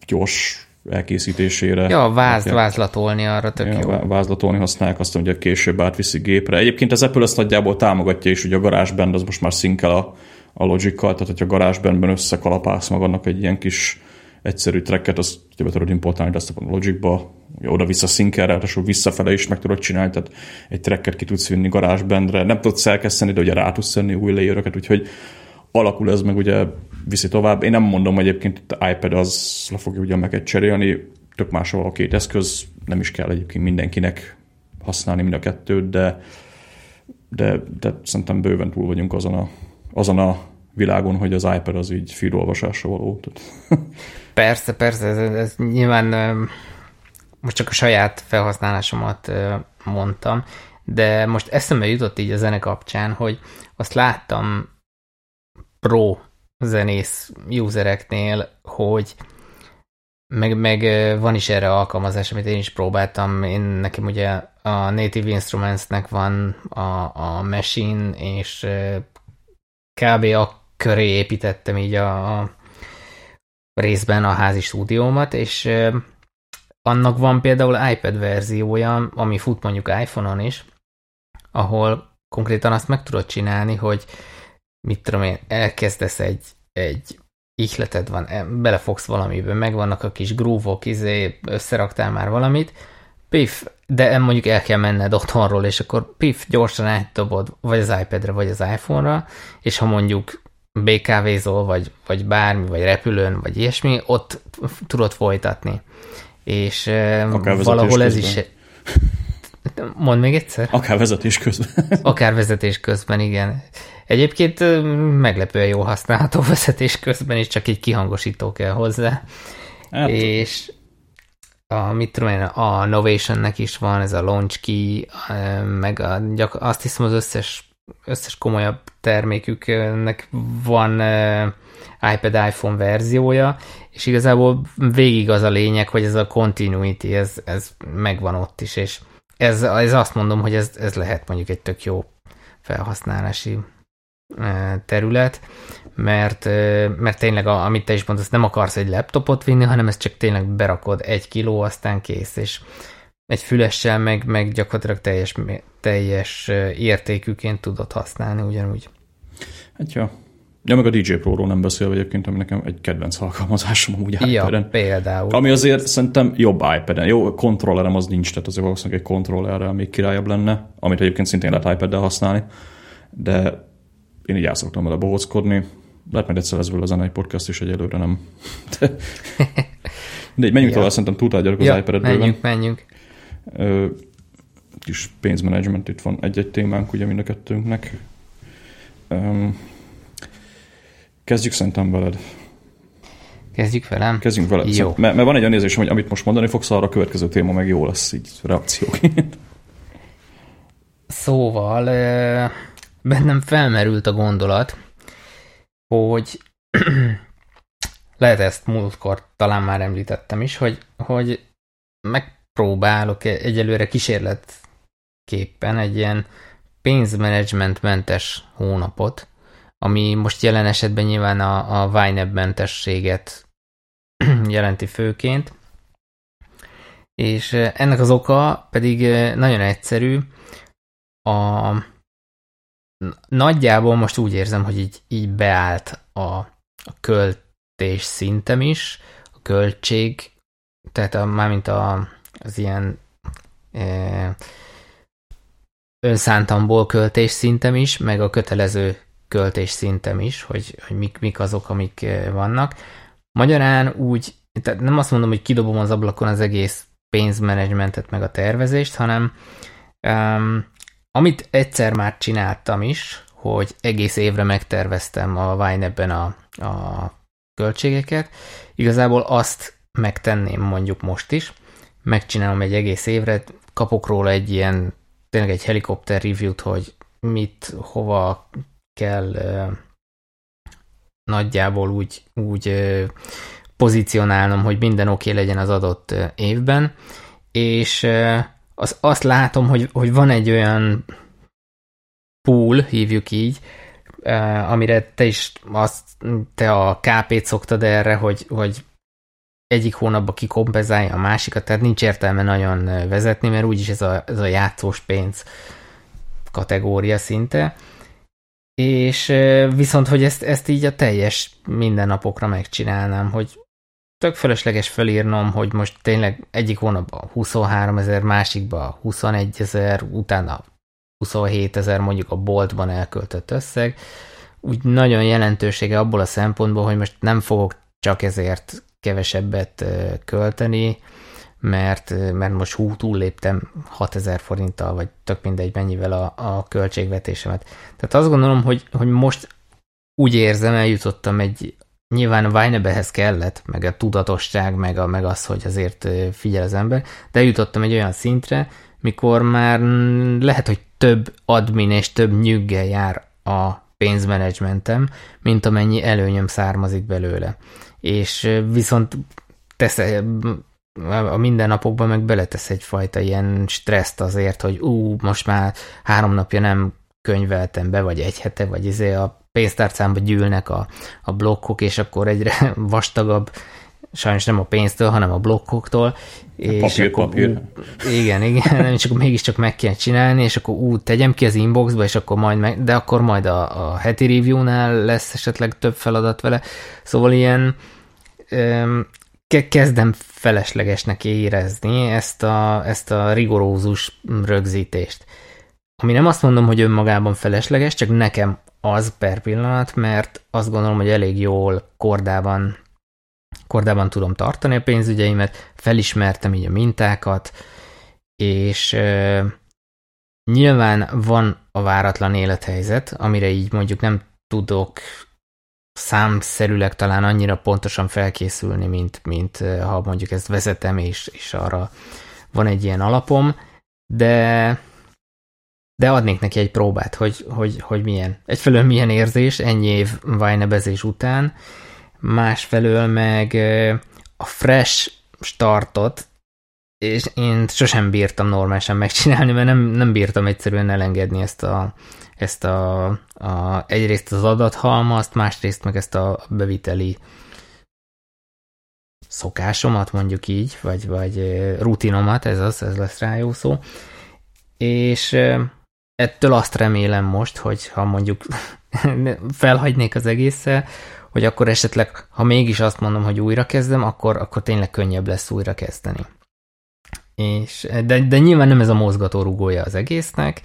Speaker 1: gyors elkészítésére.
Speaker 2: Ja, váz, vázlatolni arra tök ja, jó.
Speaker 1: Vázlatolni használják, azt hogy később átviszi gépre. Egyébként az Apple ezt nagyjából támogatja is, hogy a GarageBand az most már szinkel a, a Logic-kal, tehát hogyha a GarageBandben összekalapálsz magadnak egy ilyen kis egyszerű tracket, azt be tudod importálni ezt a Logicba, oda-vissza szinkel, ráadásul visszafele is meg tudod csinálni, tehát egy tracket ki tudsz vinni GarageBandre, nem tudsz szerkeszteni, de ugye rá tudsz venni új layeröket, úgyhogy alakul ez meg ugye viszi tovább. Én nem mondom egyébként, hogy iPad az le fogja ugye meg egy cserélni, tök máshol a két eszköz, nem is kell egyébként mindenkinek használni mind a kettőt, de, de, de szerintem bőven túl vagyunk azon a, azon a világon, hogy az iPad az így feed olvasásra való.
Speaker 2: persze, persze, ez, ez nyilván most csak a saját felhasználásomat mondtam, de most eszembe jutott így a zene kapcsán, hogy azt láttam pro zenész usereknél, hogy meg, meg van is erre alkalmazás, amit én is próbáltam. Én nekem ugye a Native Instruments-nek van a, a Machine, és kb. a köré építettem így a, a részben a házi stúdiómat, és annak van például iPad verziója, ami fut mondjuk iPhone-on is, ahol konkrétan azt meg tudod csinálni, hogy mit tudom én, elkezdesz egy, egy ihleted van, e, belefogsz valamiben, megvannak a kis grúvok, izé, összeraktál már valamit, pif, de mondjuk el kell menned otthonról, és akkor pif, gyorsan átdobod, vagy az iPad-re, vagy az iPhone-ra, és ha mondjuk BKV-zol, vagy, vagy bármi, vagy repülőn, vagy ilyesmi, ott tudod folytatni. És Akár valahol ez is... Mond még egyszer?
Speaker 1: Akár vezetés közben.
Speaker 2: Akár vezetés közben, igen. Egyébként meglepően jó használható vezetés közben is, csak egy kihangosító kell hozzá. Hát. És a, mit tudom én, a Novationnek is van, ez a launch key, meg a, gyak, azt hiszem az összes, összes komolyabb terméküknek van iPad iPhone verziója, és igazából végig az a lényeg, hogy ez a continuity, ez, ez megvan ott is, és ez, ez azt mondom, hogy ez, ez lehet mondjuk egy tök jó felhasználási terület, mert, mert tényleg, amit te is mondasz, nem akarsz egy laptopot vinni, hanem ezt csak tényleg berakod egy kiló, aztán kész, és egy fülessel meg, meg gyakorlatilag teljes, teljes értékűként tudod használni ugyanúgy.
Speaker 1: Hát jó. Ja, meg a DJ Pro-ról nem beszélve egyébként, ami nekem egy kedvenc alkalmazásom amúgy
Speaker 2: ja, iPad-en. például.
Speaker 1: Ami azért szerintem jobb iPad-en. Jó, kontrollerem az nincs, tehát azért valószínűleg egy kontrollerrel még királyabb lenne, amit egyébként szintén lehet iPad-del használni, de én így el szoktam vele bohockodni. Lehet majd egyszer lesz a egy podcast is, egyelőre nem. De, de így menjünk ja. tovább, szerintem túltárgyalok az ja, iPad-et
Speaker 2: menjünk, menjünk.
Speaker 1: Ö, kis pénzmenedzsment, itt van egy-egy témánk ugye mind a kettőnknek. Um, kezdjük szerintem veled.
Speaker 2: Kezdjük velem?
Speaker 1: Kezdjünk veled. Jó. Szerint, mert, mert van egy olyan érzésem, hogy amit most mondani fogsz, arra a következő téma meg jó lesz, így reakcióként.
Speaker 2: Szóval bennem felmerült a gondolat, hogy lehet ezt múltkor talán már említettem is, hogy, hogy megpróbálok egyelőre kísérletképpen egy ilyen pénzmenedzsmentmentes hónapot, ami most jelen esetben nyilván a, a YNAB mentességet jelenti főként, és ennek az oka pedig nagyon egyszerű, a nagyjából most úgy érzem, hogy így, így beállt a, a költés szintem is, a költség, tehát a, mármint a, az ilyen e, önszántamból költés szintem is, meg a kötelező költés szintem is, hogy, hogy mik, mik azok, amik e, vannak. Magyarán úgy, tehát nem azt mondom, hogy kidobom az ablakon az egész pénzmenedzsmentet, meg a tervezést, hanem um, amit egyszer már csináltam is, hogy egész évre megterveztem a Vine-ben a, a költségeket, igazából azt megtenném mondjuk most is, megcsinálom egy egész évre, kapok róla egy ilyen, tényleg egy helikopter review-t, hogy mit, hova kell nagyjából úgy, úgy pozícionálnom, hogy minden oké okay legyen az adott évben, és az, azt látom, hogy, hogy van egy olyan pool, hívjuk így, amire te is azt, te a KP-t szoktad erre, hogy, hogy egyik hónapban kikompenzálja a másikat, tehát nincs értelme nagyon vezetni, mert úgyis ez a, ez a játszós pénz kategória szinte. És viszont, hogy ezt, ezt így a teljes mindennapokra megcsinálnám, hogy tök fölösleges felírnom, hogy most tényleg egyik hónapban 23 ezer, másikban 21 ezer, utána 27 ezer mondjuk a boltban elköltött összeg. Úgy nagyon jelentősége abból a szempontból, hogy most nem fogok csak ezért kevesebbet költeni, mert, mert most hú, túlléptem 6000 forinttal, vagy tök mindegy mennyivel a, a költségvetésemet. Tehát azt gondolom, hogy, hogy most úgy érzem, eljutottam egy nyilván a Vinebehez kellett, meg a tudatosság, meg, a, meg az, hogy azért figyel az ember, de jutottam egy olyan szintre, mikor már lehet, hogy több admin és több nyüggel jár a pénzmenedzsmentem, mint amennyi előnyöm származik belőle. És viszont tesz, a mindennapokban meg beletesz egyfajta ilyen stresszt azért, hogy ú, most már három napja nem könyveltem be, vagy egy hete, vagy izé a pénztárcámba gyűlnek a, a blokkok, és akkor egyre vastagabb, sajnos nem a pénztől, hanem a blokkoktól.
Speaker 1: És papír, akkor, papír.
Speaker 2: Ú, igen, igen, és akkor mégiscsak meg kell csinálni, és akkor ú, tegyem ki az inboxba, és akkor majd meg, de akkor majd a, a heti review-nál lesz esetleg több feladat vele. Szóval ilyen kezdem feleslegesnek érezni ezt a, ezt a rigorózus rögzítést. Ami nem azt mondom, hogy önmagában felesleges, csak nekem az per pillanat, mert azt gondolom, hogy elég jól kordában, kordában tudom tartani a pénzügyeimet, felismertem így a mintákat, és e, nyilván van a váratlan élethelyzet, amire így mondjuk nem tudok számszerűleg talán annyira pontosan felkészülni, mint, mint ha mondjuk ezt vezetem, és, és arra van egy ilyen alapom, de de adnék neki egy próbát, hogy, hogy, hogy milyen. Egyfelől milyen érzés ennyi év Vajnebezés után, másfelől meg a fresh startot, és én sosem bírtam normálisan megcsinálni, mert nem, nem bírtam egyszerűen elengedni ezt a, ezt a, a egyrészt az adathalmazt, másrészt meg ezt a beviteli szokásomat, mondjuk így, vagy, vagy rutinomat, ez az, ez lesz rá jó szó. És ettől azt remélem most, hogy ha mondjuk felhagynék az egésszel, hogy akkor esetleg, ha mégis azt mondom, hogy újra kezdem, akkor, akkor tényleg könnyebb lesz újra kezdeni. És, de, de nyilván nem ez a mozgató rugója az egésznek.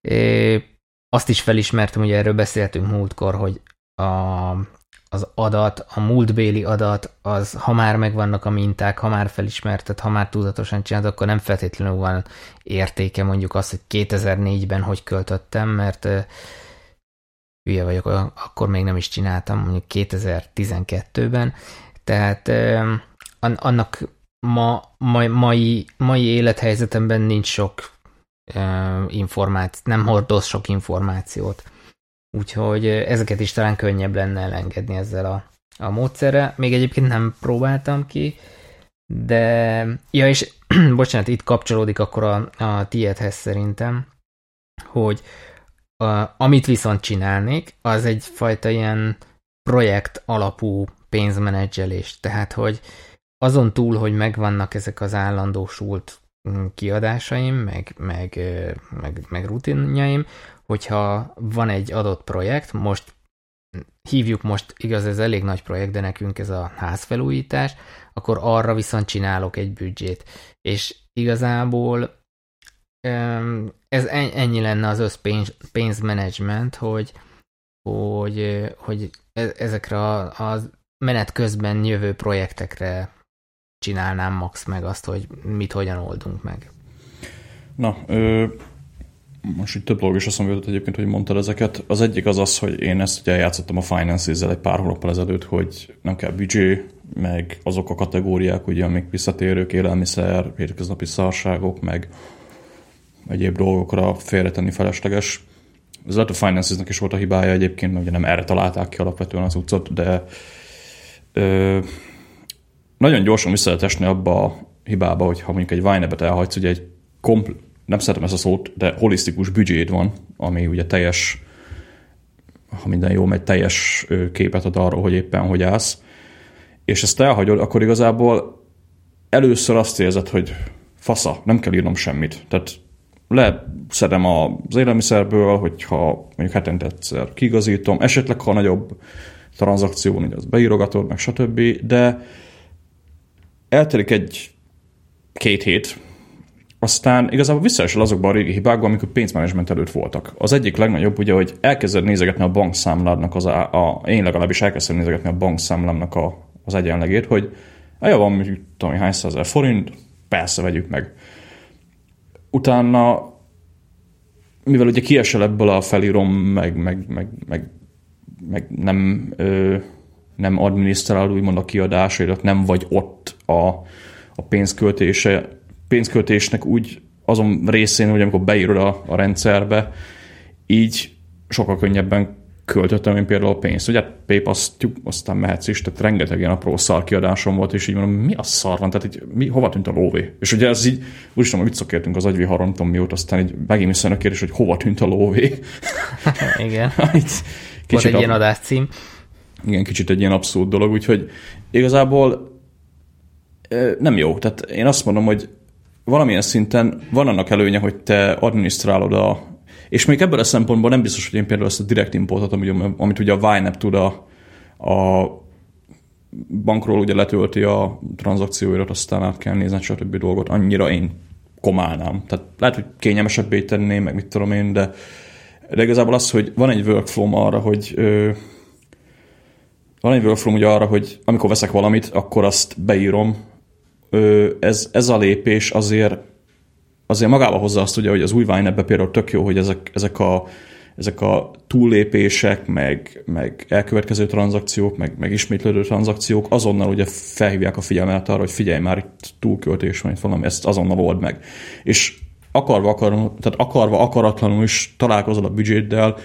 Speaker 2: É, azt is felismertem, hogy erről beszéltünk múltkor, hogy a, az adat, a múltbéli adat, az ha már megvannak a minták, ha már felismerted, ha már tudatosan csinálod, akkor nem feltétlenül van értéke mondjuk az, hogy 2004-ben hogy költöttem, mert hülye vagyok, akkor még nem is csináltam, mondjuk 2012-ben, tehát annak ma, mai, mai, mai élethelyzetemben nincs sok információ, nem hordoz sok információt. Úgyhogy ezeket is talán könnyebb lenne elengedni ezzel a, a módszerrel. Még egyébként nem próbáltam ki, de... Ja, és bocsánat, itt kapcsolódik akkor a, a tiédhez szerintem, hogy a, amit viszont csinálnék, az egyfajta ilyen projekt alapú pénzmenedzselés. Tehát, hogy azon túl, hogy megvannak ezek az állandósult mm, kiadásaim, meg, meg, meg, meg rutinjaim, hogyha van egy adott projekt, most hívjuk most, igaz, ez elég nagy projekt, de nekünk ez a házfelújítás, akkor arra viszont csinálok egy büdzsét. És igazából ez ennyi lenne az összpénz pénzmenedzsment, hogy, hogy, hogy e, ezekre a menet közben jövő projektekre csinálnám max meg azt, hogy mit hogyan oldunk meg.
Speaker 1: Na, ö, most itt több dolog is eszembe jutott egyébként, hogy mondtad ezeket. Az egyik az az, hogy én ezt ugye játszottam a Finances-zel egy pár hónappal ezelőtt, hogy nem kell büdzsé, meg azok a kategóriák, ugye, amik visszatérők, élelmiszer, hétköznapi szarságok, meg egyéb dolgokra félretenni felesleges. Ez lehet a Finances-nek is volt a hibája egyébként, mert ugye nem erre találták ki alapvetően az utcot, de ö, nagyon gyorsan vissza lehet esni abba a hibába, hogy ha mondjuk egy Vine-et elhagysz, ugye egy kompl- nem szeretem ezt a szót, de holisztikus büdzséd van, ami ugye teljes, ha minden jó megy, teljes képet ad arról, hogy éppen hogy állsz, és ezt elhagyod, akkor igazából először azt érzed, hogy fasza, nem kell írnom semmit. Tehát leszedem az élelmiszerből, hogyha mondjuk hetente egyszer kigazítom, esetleg ha nagyobb tranzakció, így az beírogatod, meg stb., de eltelik egy két hét, aztán igazából visszaesel azokban a régi hibákban, amikor pénzmenedzsment előtt voltak. Az egyik legnagyobb ugye, hogy elkezded nézegetni a bankszámládnak, az a, a, én legalábbis elkezdtem nézegetni a bankszámlámnak a, az egyenlegét, hogy ja, van mondjuk tudom, hány százezer forint, persze vegyük meg. Utána, mivel ugye kiesel ebből a felírom, meg, meg, meg, meg, meg nem ö, nem adminisztrálod úgymond a kiadásaidat, nem vagy ott a, a pénzköltése, pénzköltésnek úgy azon részén, hogy amikor beírod a, a rendszerbe, így sokkal könnyebben költöttem én például a pénzt. Ugye paypasztjuk, aztán mehetsz is, tehát rengeteg ilyen apró szar kiadásom volt, és így mondom, mi a szar van, tehát így, mi, hova tűnt a lóvé? És ugye ez így, úgyis hogy szokértünk az agyviharon, tudom mióta, aztán így megint vissza a kérdés, hogy hova tűnt a lóvé.
Speaker 2: Igen. így, Volt egy a... ilyen adáscím.
Speaker 1: Igen, kicsit egy ilyen abszurd dolog, úgyhogy igazából nem jó. Tehát én azt mondom, hogy valamilyen szinten van annak előnye, hogy te adminisztrálod a, és még ebből a szempontból nem biztos, hogy én például ezt a direct importot, amit, amit ugye a YNAB tud a, a bankról ugye letölti a tranzakcióirat, aztán át kell nézni, stb. dolgot, annyira én komálnám. Tehát lehet, hogy kényelmesebbé tenném, meg mit tudom én, de, de igazából az, hogy van egy workflow arra, hogy ö, van egy workflow ugye arra, hogy amikor veszek valamit, akkor azt beírom. Ez, ez a lépés azért azért magába hozza azt ugye, hogy az új Wine például tök jó, hogy ezek, ezek a ezek a túllépések, meg, meg elkövetkező tranzakciók, meg, meg ismétlődő tranzakciók azonnal ugye felhívják a figyelmet arra, hogy figyelj már, itt túlköltés van, itt valami, ezt azonnal old meg. És akarva, akarva, tehát akarva, akaratlanul is találkozol a büdzséddel,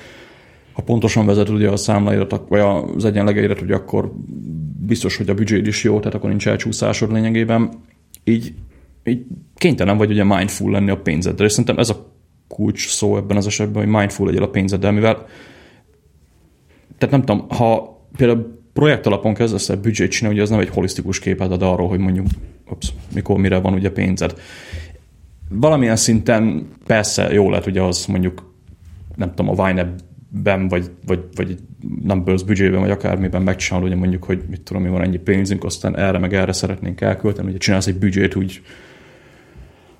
Speaker 1: ha pontosan vezeted ugye a számlairat, vagy az egyenlegeiret, ugye akkor biztos, hogy a büdzséd is jó, tehát akkor nincs elcsúszásod lényegében. Így így kénytelen vagy ugye mindful lenni a pénzeddel, és szerintem ez a kulcs szó ebben az esetben, hogy mindful legyél a pénzeddel, mivel tehát nem tudom, ha például projekt alapon kezdesz el büdzsét csinálni, ugye az nem egy holisztikus képet ad arról, hogy mondjuk ups, mikor, mire van ugye pénzed. Valamilyen szinten persze jó lehet ugye az mondjuk nem tudom, a Vine ben vagy, vagy, vagy Numbers büdzsében, vagy akármiben megcsinálod, ugye mondjuk, hogy mit tudom, mi van ennyi pénzünk, aztán erre meg erre szeretnénk elkölteni, ugye csinálsz egy büdzsét úgy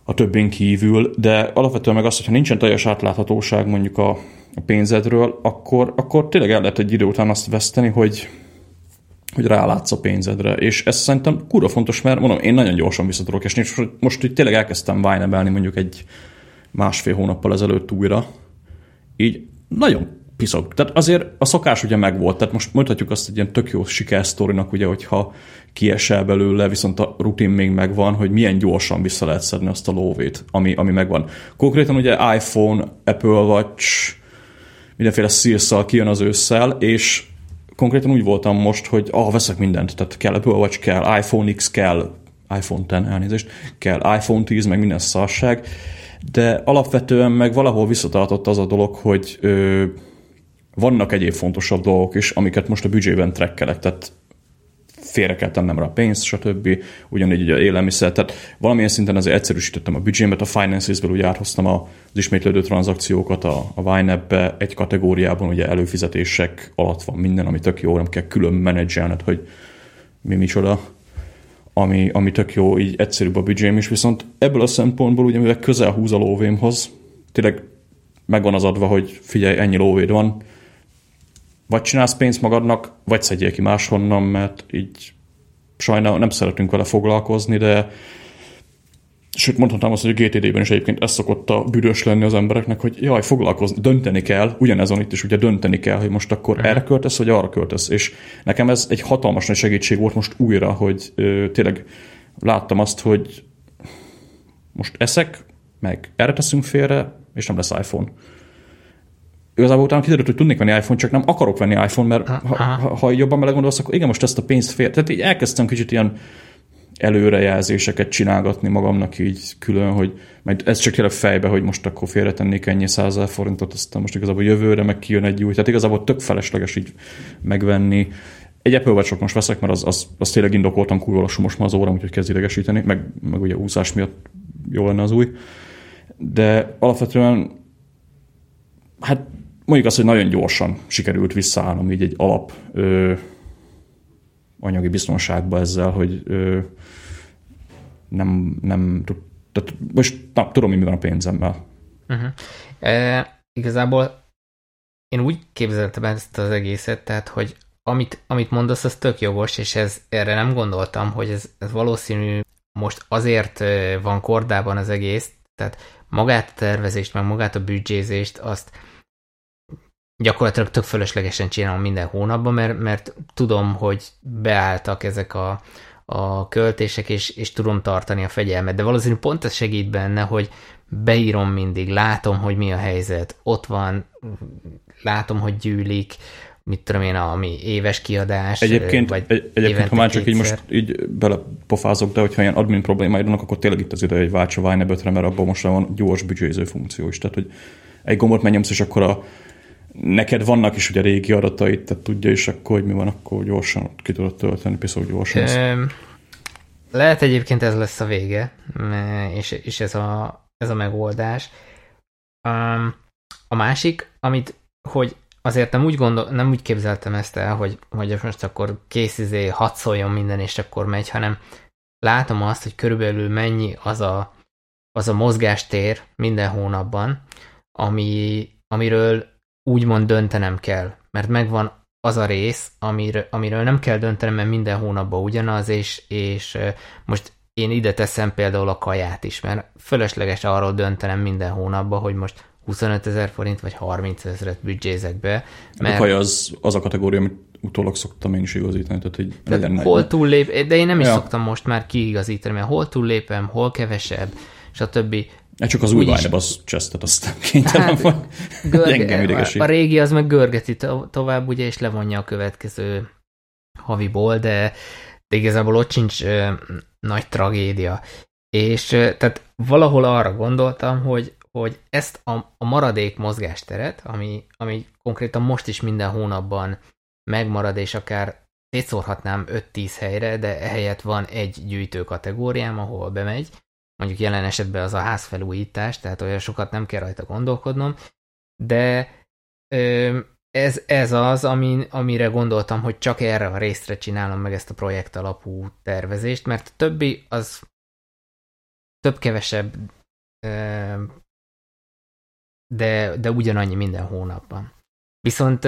Speaker 1: a többén kívül, de alapvetően meg az, hogyha nincsen teljes átláthatóság mondjuk a, a pénzedről, akkor, akkor tényleg el lehet egy idő után azt veszteni, hogy, hogy rálátsz a pénzedre. És ez szerintem kurva fontos, mert mondom, én nagyon gyorsan vissza tudok esni, és most így tényleg elkezdtem vájnebelni mondjuk egy másfél hónappal ezelőtt újra. Így nagyon piszok. Tehát azért a szokás ugye megvolt, tehát most mondhatjuk azt egy ilyen tök jó sikersztorinak, ugye, hogyha kiesel belőle, viszont a rutin még megvan, hogy milyen gyorsan vissza lehet szedni azt a lóvét, ami, ami megvan. Konkrétan ugye iPhone, Apple Watch, mindenféle szírszal kijön az ősszel, és konkrétan úgy voltam most, hogy ah, veszek mindent, tehát kell Apple Watch, kell iPhone X, kell iPhone 10, elnézést, kell iPhone 10, meg minden szarság, de alapvetően meg valahol visszatartott az a dolog, hogy ö, vannak egyéb fontosabb dolgok is, amiket most a büdzsében trekkelek, tehát félre kell tennem rá a pénzt, stb. Ugyanígy ugye élelmiszer, tehát valamilyen szinten azért egyszerűsítettem a büdzsémet, a Finances-ből ugye áthoztam az ismétlődő tranzakciókat a, a Wine egy kategóriában ugye előfizetések alatt van minden, ami tök jó, nem kell külön menedzselned, hogy mi micsoda, ami, ami tök jó, így egyszerűbb a büdzsém is, viszont ebből a szempontból ugye mivel közel húz a lóvémhoz, tényleg megvan az adva, hogy figyelj, ennyi lóvéd van, vagy csinálsz pénzt magadnak, vagy szedjél ki máshonnan, mert így sajnál nem szeretünk vele foglalkozni, de sőt mondhatnám azt, hogy a GTD-ben is egyébként ez szokott a büdös lenni az embereknek, hogy jaj, foglalkozni, dönteni kell, ugyanezon itt is ugye dönteni kell, hogy most akkor erre költesz, vagy arra költesz. És nekem ez egy hatalmas nagy segítség volt most újra, hogy ö, tényleg láttam azt, hogy most eszek, meg erre teszünk félre, és nem lesz iPhone igazából utána kiderült, hogy tudnék venni iPhone, csak nem akarok venni iPhone, mert ha, ha, ha jobban belegondolsz, akkor igen, most ezt a pénzt fél. Tehát így elkezdtem kicsit ilyen előrejelzéseket csinálgatni magamnak így külön, hogy majd ez csak tényleg fejbe, hogy most akkor félretennék ennyi százezer forintot, aztán most igazából jövőre meg kijön egy új. Tehát igazából tök felesleges így megvenni. Egy Apple watch most veszek, mert az, az, az tényleg indokoltan kurva lassú most már az óram, úgyhogy kezd idegesíteni, meg, meg ugye úszás miatt jó lenne az új. De alapvetően hát mondjuk azt, hogy nagyon gyorsan sikerült visszaállnom így egy alap ö, anyagi biztonságba ezzel, hogy ö, nem, nem tehát most na, tudom, mi van a pénzemmel.
Speaker 2: Uh-huh. E, igazából én úgy képzeltem ezt az egészet, tehát, hogy amit, amit mondasz, az tök jogos, és ez, erre nem gondoltam, hogy ez, ez valószínű most azért van kordában az egész, tehát magát a tervezést, meg magát a büdzsézést, azt gyakorlatilag tök fölöslegesen csinálom minden hónapban, mert, mert tudom, hogy beálltak ezek a, a költések, és, és tudom tartani a fegyelmet. De valószínű pont ez segít benne, hogy beírom mindig, látom, hogy mi a helyzet, ott van, látom, hogy gyűlik, mit tudom én, ami éves kiadás,
Speaker 1: egyébként, vagy egy, egyébként ha már csak kétszer. így most így belepofázok, de hogyha ilyen admin problémáid vannak, akkor tényleg itt az ideje, hogy váltsa Vine mert abban most van gyors büdzséző funkció is. Tehát, hogy egy gombot megnyomsz, és akkor a, neked vannak is ugye régi adatait, tehát tudja is akkor, hogy mi van, akkor gyorsan ki tudod tölteni, piszok gyorsan.
Speaker 2: Ö, lehet egyébként ez lesz a vége, és, és ez, a, ez a megoldás. Um, a másik, amit, hogy azért nem úgy, gondol, nem úgy képzeltem ezt el, hogy, hogy most akkor kész izé, hadd szóljon minden, és akkor megy, hanem látom azt, hogy körülbelül mennyi az a, az a mozgástér minden hónapban, ami, amiről úgymond döntenem kell, mert megvan az a rész, amiről, amiről nem kell döntenem, mert minden hónapban ugyanaz, és, és most én ide teszem például a kaját is, mert fölösleges arról döntenem minden hónapban, hogy most 25 ezer forint vagy 30 ezeret büdzsézek be.
Speaker 1: Mert... A kaja az, az a kategória, amit utólag szoktam én is igazítani, tehát hogy legyen
Speaker 2: Hol túllép, de én nem is ja. szoktam most már kiigazítani, mert hol túllépem, hol kevesebb, stb.
Speaker 1: Hát csak az új Vine az csesztet, aztán kénytelen hát, van.
Speaker 2: Görge, a, a régi az meg görgeti to- tovább, ugye, és levonja a következő haviból, de, de igazából ott sincs ö, nagy tragédia. És ö, tehát valahol arra gondoltam, hogy, hogy ezt a, a maradék mozgásteret, ami, ami konkrétan most is minden hónapban megmarad, és akár szétszórhatnám 5-10 helyre, de ehelyett van egy gyűjtő kategóriám, ahol bemegy, mondjuk jelen esetben az a házfelújítás, tehát olyan sokat nem kell rajta gondolkodnom, de ez, ez az, ami, amire gondoltam, hogy csak erre a részre csinálom meg ezt a projekt alapú tervezést, mert a többi az több-kevesebb, de, de ugyanannyi minden hónapban. Viszont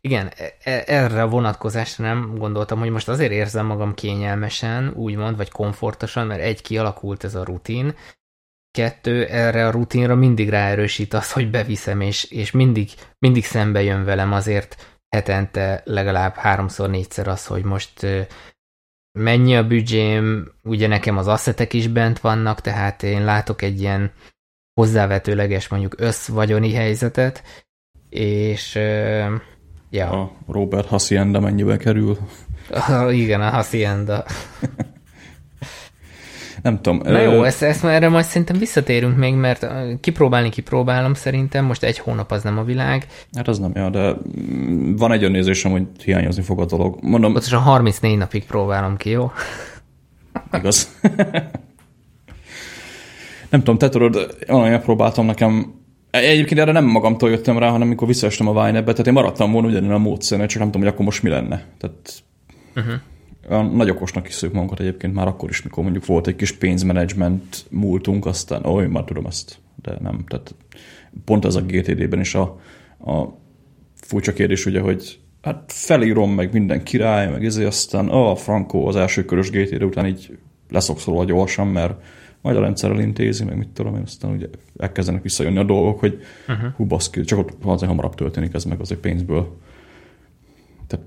Speaker 2: igen, e, e, erre a vonatkozásra nem gondoltam, hogy most azért érzem magam kényelmesen, úgymond, vagy komfortosan, mert egy, kialakult ez a rutin, kettő, erre a rutinra mindig ráerősít az, hogy beviszem, és, és mindig, mindig szembe jön velem azért hetente legalább háromszor, négyszer az, hogy most mennyi a büdzsém, ugye nekem az asszetek is bent vannak, tehát én látok egy ilyen hozzávetőleges mondjuk összvagyoni helyzetet, és Ja.
Speaker 1: A Robert Hacienda mennyibe kerül?
Speaker 2: Igen, a Hacienda.
Speaker 1: Nem tudom.
Speaker 2: Na jó, ezt, ezt már erre majd szerintem visszatérünk még, mert kipróbálni kipróbálom szerintem, most egy hónap az nem a világ.
Speaker 1: Hát az nem, ja, de mm, van egy olyan hogy hiányozni fog a dolog.
Speaker 2: Mondom... a 34 napig próbálom ki, jó?
Speaker 1: Igaz. nem tudom, te tudod, olyan próbáltam nekem Egyébként erre nem magamtól jöttem rá, hanem amikor visszaestem a Vine-be, tehát én maradtam volna ugyanilyen a módszeren, csak nem tudom, hogy akkor most mi lenne. Tehát uh-huh. nagy okosnak is szők magunkat egyébként már akkor is, mikor mondjuk volt egy kis pénzmenedzsment múltunk, aztán, ó, én már tudom ezt, de nem. Tehát pont ez a GTD-ben is a, a furcsa kérdés, ugye, hogy hát felírom meg minden király, meg ezért aztán a Franco az első körös GTD után így leszokszolva gyorsan, mert majd a rendszerrel intézi, meg mit tudom én, aztán ugye elkezdenek visszajönni a dolgok, hogy uh-huh. hú, baszki, csak ott azért hamarabb történik ez meg azért pénzből. Tehát,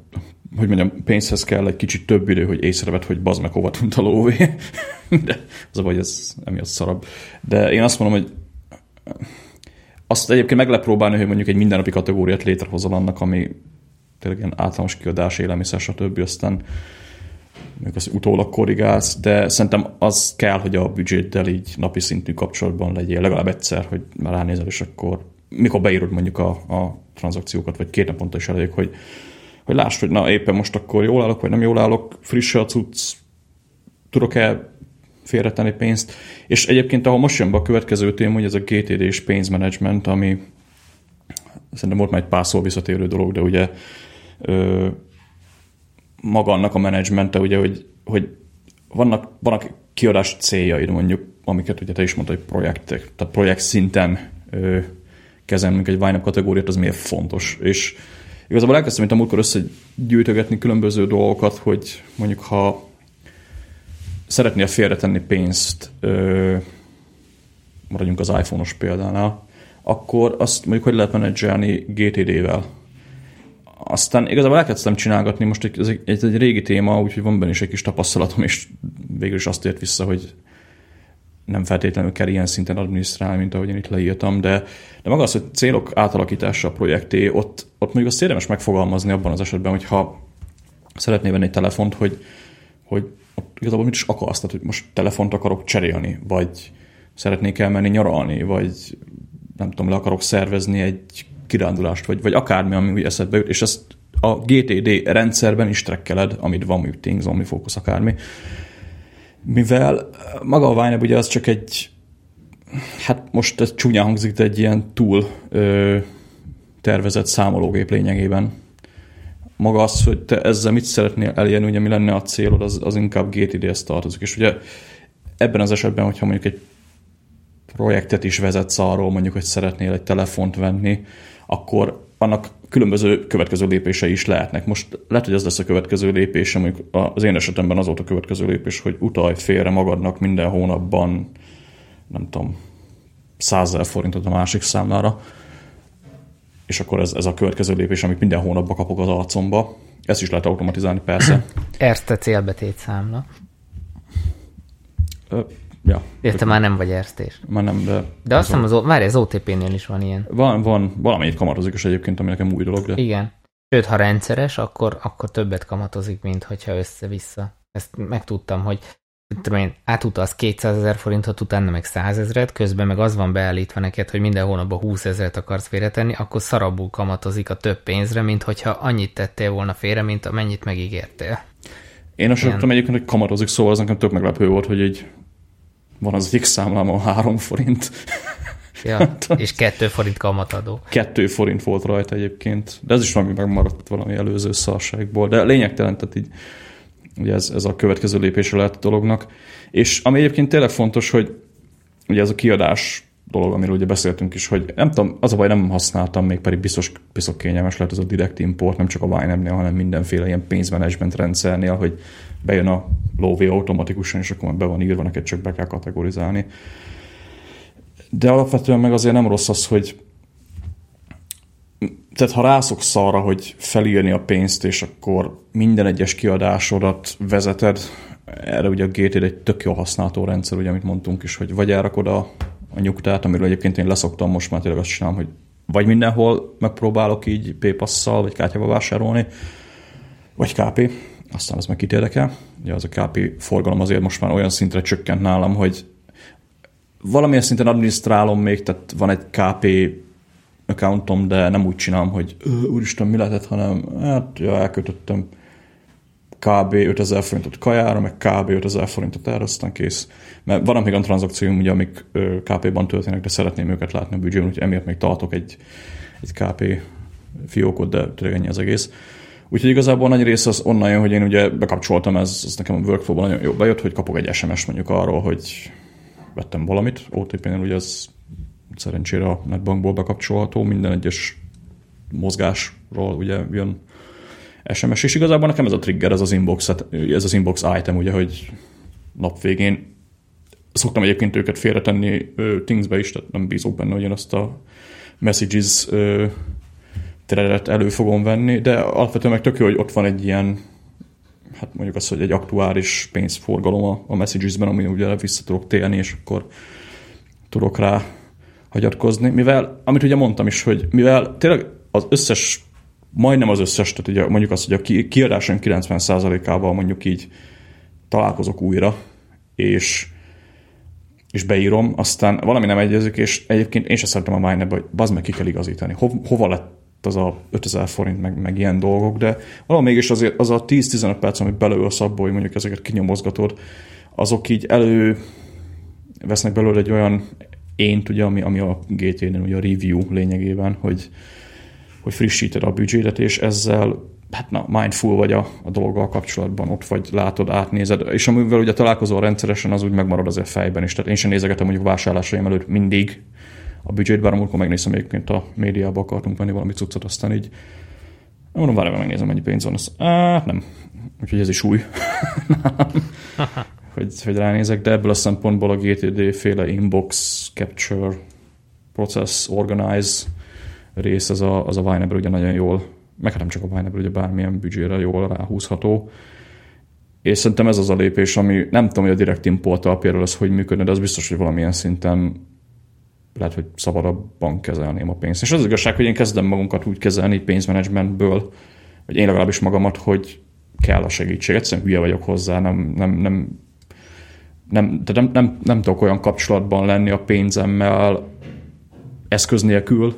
Speaker 1: hogy mondjam, pénzhez kell egy kicsit több idő, hogy észreved, hogy bazd meg hova tunt a lóvé. De az a baj, ez emiatt szarabb. De én azt mondom, hogy azt egyébként meg lehet próbálni, hogy mondjuk egy mindennapi kategóriát létrehozol annak, ami tényleg ilyen általános kiadás, élelmiszer, stb. Aztán még az utólag korrigálsz, de szerintem az kell, hogy a büdzséddel így napi szintű kapcsolatban legyél legalább egyszer, hogy már ránézel, és akkor mikor beírod mondjuk a, a tranzakciókat, vagy két naponta is elég, hogy, hogy láss, hogy na éppen most akkor jól állok, vagy nem jól állok, friss a cucc, tudok-e félretenni pénzt. És egyébként, ahol most jön be a következő tém, hogy ez a GTD és pénzmenedzsment, ami szerintem volt már egy pár szó visszatérő dolog, de ugye maga annak a menedzsmente, ugye, hogy, hogy vannak, vannak kiadás céljaid mondjuk, amiket ugye te is mondtad, hogy projektek, tehát projekt szinten ö, kezelnünk egy Vine kategóriát, az miért fontos. És igazából elkezdtem, mint a múltkor összegyűjtögetni különböző dolgokat, hogy mondjuk ha szeretnél félretenni pénzt, ö, maradjunk az iPhone-os példánál, akkor azt mondjuk, hogy lehet menedzselni GTD-vel. Aztán igazából elkezdtem csinálgatni, most egy, ez egy, egy, egy régi téma, úgyhogy van benne is egy kis tapasztalatom, és végül is azt ért vissza, hogy nem feltétlenül kell ilyen szinten adminisztrálni, mint ahogy én itt leírtam, de, de maga az, hogy célok átalakítása a projekté, ott, ott mondjuk azt érdemes megfogalmazni abban az esetben, hogyha szeretné venni egy telefont, hogy, hogy ott igazából mit is akarsz, tehát hogy most telefont akarok cserélni, vagy szeretnék elmenni nyaralni, vagy nem tudom, le akarok szervezni egy kirándulást, vagy, vagy akármi, ami úgy eszedbe jut, és ezt a GTD rendszerben is trekkeled, amit van, mondjuk Things, OmniFocus, akármi. Mivel maga a Wineb ugye az csak egy, hát most ez csúnya hangzik, de egy ilyen túl ö, tervezett számológép lényegében. Maga az, hogy te ezzel mit szeretnél elérni, ugye mi lenne a célod, az, az inkább GTD-hez tartozik. És ugye ebben az esetben, hogyha mondjuk egy projektet is vezetsz arról, mondjuk, hogy szeretnél egy telefont venni, akkor annak különböző következő lépései is lehetnek. Most lehet, hogy ez lesz a következő lépés, mondjuk az én esetemben az volt a következő lépés, hogy utalj félre magadnak minden hónapban, nem tudom, 100 forintot a másik számlára, és akkor ez, ez a következő lépés, amit minden hónapban kapok az arcomba. Ezt is lehet automatizálni, persze.
Speaker 2: Erste célbetét számla.
Speaker 1: Ja.
Speaker 2: Érte, már nem vagy erztés.
Speaker 1: Már nem, de...
Speaker 2: De azt hiszem, az, várj, az OTP-nél is van ilyen.
Speaker 1: Van, van, valamennyit kamatozik is egyébként, ami nekem új dolog, de...
Speaker 2: Igen. Sőt, ha rendszeres, akkor, akkor többet kamatozik, mint hogyha össze-vissza. Ezt megtudtam, hogy tudom én, átutalsz 200 ezer forintot, utána meg 100 ezeret, közben meg az van beállítva neked, hogy minden hónapban 20 ezeret akarsz félretenni, akkor szarabul kamatozik a több pénzre, mint hogyha annyit tettél volna félre, mint amennyit megígértél.
Speaker 1: Én azt tudtam egyébként, hogy kamatozik, szóval az nekem tök meglepő volt, hogy egy van az egyik számlámon 3 forint.
Speaker 2: Ja, és 2 forint kamatadó.
Speaker 1: 2 forint volt rajta egyébként, de ez is valami megmaradt valami előző szarságból, de lényegtelen, tehát így ugye ez, ez a következő lépésre lehet a dolognak. És ami egyébként tényleg fontos, hogy ugye ez a kiadás dolog, amiről ugye beszéltünk is, hogy nem tudom, az a baj nem használtam, még pedig biztos, biztos kényelmes lehet ez a direct import, nem csak a Ynab-nél, hanem mindenféle ilyen pénzmenedzsment rendszernél, hogy bejön a lóvé automatikusan, és akkor be van írva, neked csak be kell kategorizálni. De alapvetően meg azért nem rossz az, hogy tehát ha rászoksz arra, hogy felírni a pénzt, és akkor minden egyes kiadásodat vezeted, erre ugye a GTD egy tök jó használható rendszer, ugye, amit mondtunk is, hogy vagy elrakod a, a nyugtát, amiről egyébként én leszoktam, most már tényleg azt csinálom, hogy vagy mindenhol megpróbálok így PayPass-szal, vagy kártyával vásárolni, vagy KP, aztán ez meg kit érdekel. Ugye az a KP forgalom azért most már olyan szintre csökkent nálam, hogy valamilyen szinten adminisztrálom még, tehát van egy KP accountom, de nem úgy csinálom, hogy úristen, mi lehetett, hanem hát ja, elkötöttem kb. 5000 forintot kajára, meg kb. 5000 forintot erre, aztán kész. Mert van még olyan tranzakcióim, ugye, amik KP-ban történnek, de szeretném őket látni a büdzsében, úgyhogy emiatt még tartok egy, egy KP fiókot, de tényleg ennyi az egész. Úgyhogy igazából nagy része az onnan jön, hogy én ugye bekapcsoltam, ez, ez nekem a workflow nagyon jó bejött, hogy kapok egy SMS mondjuk arról, hogy vettem valamit, OTP-nél ugye ez szerencsére a netbankból bekapcsolható, minden egyes mozgásról ugye jön SMS, és igazából nekem ez a trigger, ez az inbox, ez az inbox item, ugye, hogy nap végén szoktam egyébként őket félretenni Thingsbe is, tehát nem bízok benne, hogy én azt a messages teredet elő fogom venni, de alapvetően meg tök jó, hogy ott van egy ilyen, hát mondjuk azt, hogy egy aktuális pénzforgalom a, a messages-ben, ami ugye vissza tudok térni, és akkor tudok rá hagyatkozni. Mivel, amit ugye mondtam is, hogy mivel tényleg az összes, majdnem az összes, tehát ugye mondjuk azt, hogy a kiadásom 90%-ával mondjuk így találkozok újra, és és beírom, aztán valami nem egyezik, és egyébként én sem szeretem a Mine-be, hogy bazd meg ki kell igazítani. Ho, hova lett az a 5000 forint, meg, meg ilyen dolgok, de valami mégis azért az a 10-15 perc, amit belőlsz abból, hogy mondjuk ezeket kinyomozgatod, azok így elő vesznek belőle egy olyan ént, ugye, ami, ami a GT-nél ugye a review lényegében, hogy, hogy frissíted a büdzsédet, és ezzel hát na, mindful vagy a, a dologgal kapcsolatban, ott vagy, látod, átnézed, és amivel ugye találkozol rendszeresen, az úgy megmarad azért fejben is. Tehát én sem nézegetem mondjuk vásárlásaim előtt mindig a büdzsét, bár amikor megnézem egyébként a médiába akartunk venni valami cuccot, aztán így mondom, várjál, megnézem, mennyi pénz van. Az, á, nem. Úgyhogy ez is új. hogy, hogy ránézek, de ebből a szempontból a GTD féle inbox capture process, organize rész, az a, az a Vineber ugye nagyon jól, meg hát nem csak a Vineber, ugye bármilyen büdzsére jól ráhúzható. És szerintem ez az a lépés, ami nem tudom, hogy a direct import például az hogy működne, de az biztos, hogy valamilyen szinten lehet, hogy szabadabban kezelném a pénzt. És az, az igazság, hogy én kezdem magunkat úgy kezelni pénzmenedzsmentből, vagy én legalábbis magamat, hogy kell a segítség. Egyszerűen hülye vagyok hozzá, nem, nem, nem, nem, de nem, nem, nem tudok olyan kapcsolatban lenni a pénzemmel eszköz nélkül,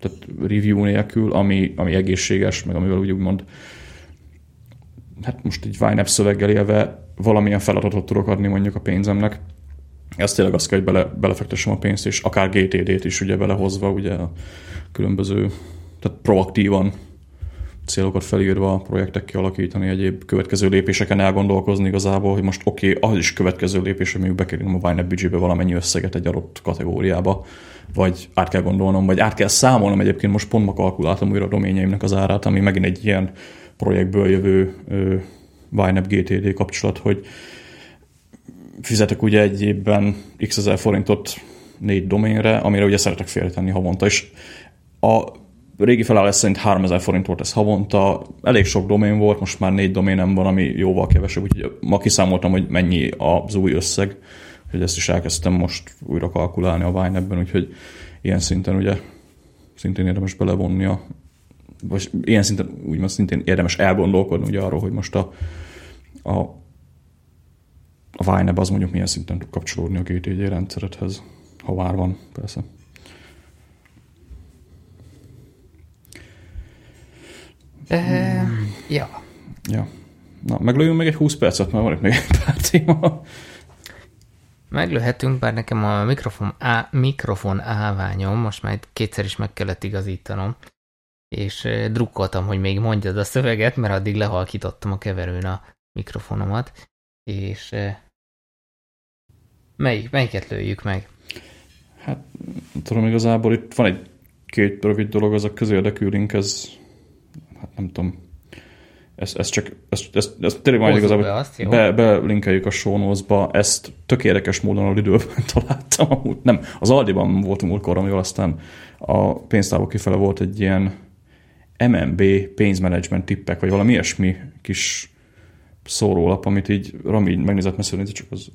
Speaker 1: tehát review nélkül, ami, ami egészséges, meg amivel úgy úgymond hát most egy YNAB szöveggel élve valamilyen feladatot tudok adni mondjuk a pénzemnek. Ez tényleg azt kell, hogy bele, belefektessem a pénzt, és akár GTD-t is ugye belehozva, ugye a különböző, tehát proaktívan célokat felírva, projektek kialakítani, egyéb következő lépéseken elgondolkozni igazából, hogy most oké, okay, az is következő lépés, hogy mondjuk bekerülöm a YNAB budgetbe valamennyi összeget egy adott kategóriába, vagy át kell gondolnom, vagy át kell számolnom egyébként most pont ma kalkuláltam újra a doményeimnek az árát, ami megint egy ilyen projektből jövő YNAB GTD kapcsolat, hogy fizetek ugye egy évben x ezer forintot négy doménre, amire ugye szeretek félretenni havonta, és a régi felállás szerint 3000 forint volt ez havonta, elég sok domén volt, most már négy doménem van, ami jóval kevesebb, úgyhogy ma kiszámoltam, hogy mennyi az új összeg, hogy ezt is elkezdtem most újra kalkulálni a Vine-ben, úgyhogy ilyen szinten ugye szintén érdemes belevonni a vagy ilyen szinten úgymond szintén érdemes elgondolkodni ugye arról, hogy most a, a, a Vine az mondjuk milyen szinten tud kapcsolódni a GTD rendszeredhez, ha vár van, persze.
Speaker 2: Uh, ja.
Speaker 1: Ja. Na, meglőjünk még egy 20 percet, mert van itt még egy pár téma.
Speaker 2: Meglőhetünk, bár nekem a mikrofon, á, mikrofon állványom, most már kétszer is meg kellett igazítanom, és drukkoltam, hogy még mondjad a szöveget, mert addig lehalkítottam a keverőn a mikrofonomat, és melyik, melyiket lőjük meg?
Speaker 1: Hát, tudom, igazából itt van egy két rövid dolog, az a közérdekű link, ez hát nem tudom, ez, ez csak, ez, ez, ez tényleg majd igazából be, azt, be, belinkeljük a show ezt tök érdekes módon a Lidőben találtam, nem, az Aldiban volt múltkor, amivel aztán a pénztávok kifele volt egy ilyen MMB pénzmenedzsment tippek, vagy valami ilyesmi kis szórólap, amit így Rami így megnézett messzről, csak az,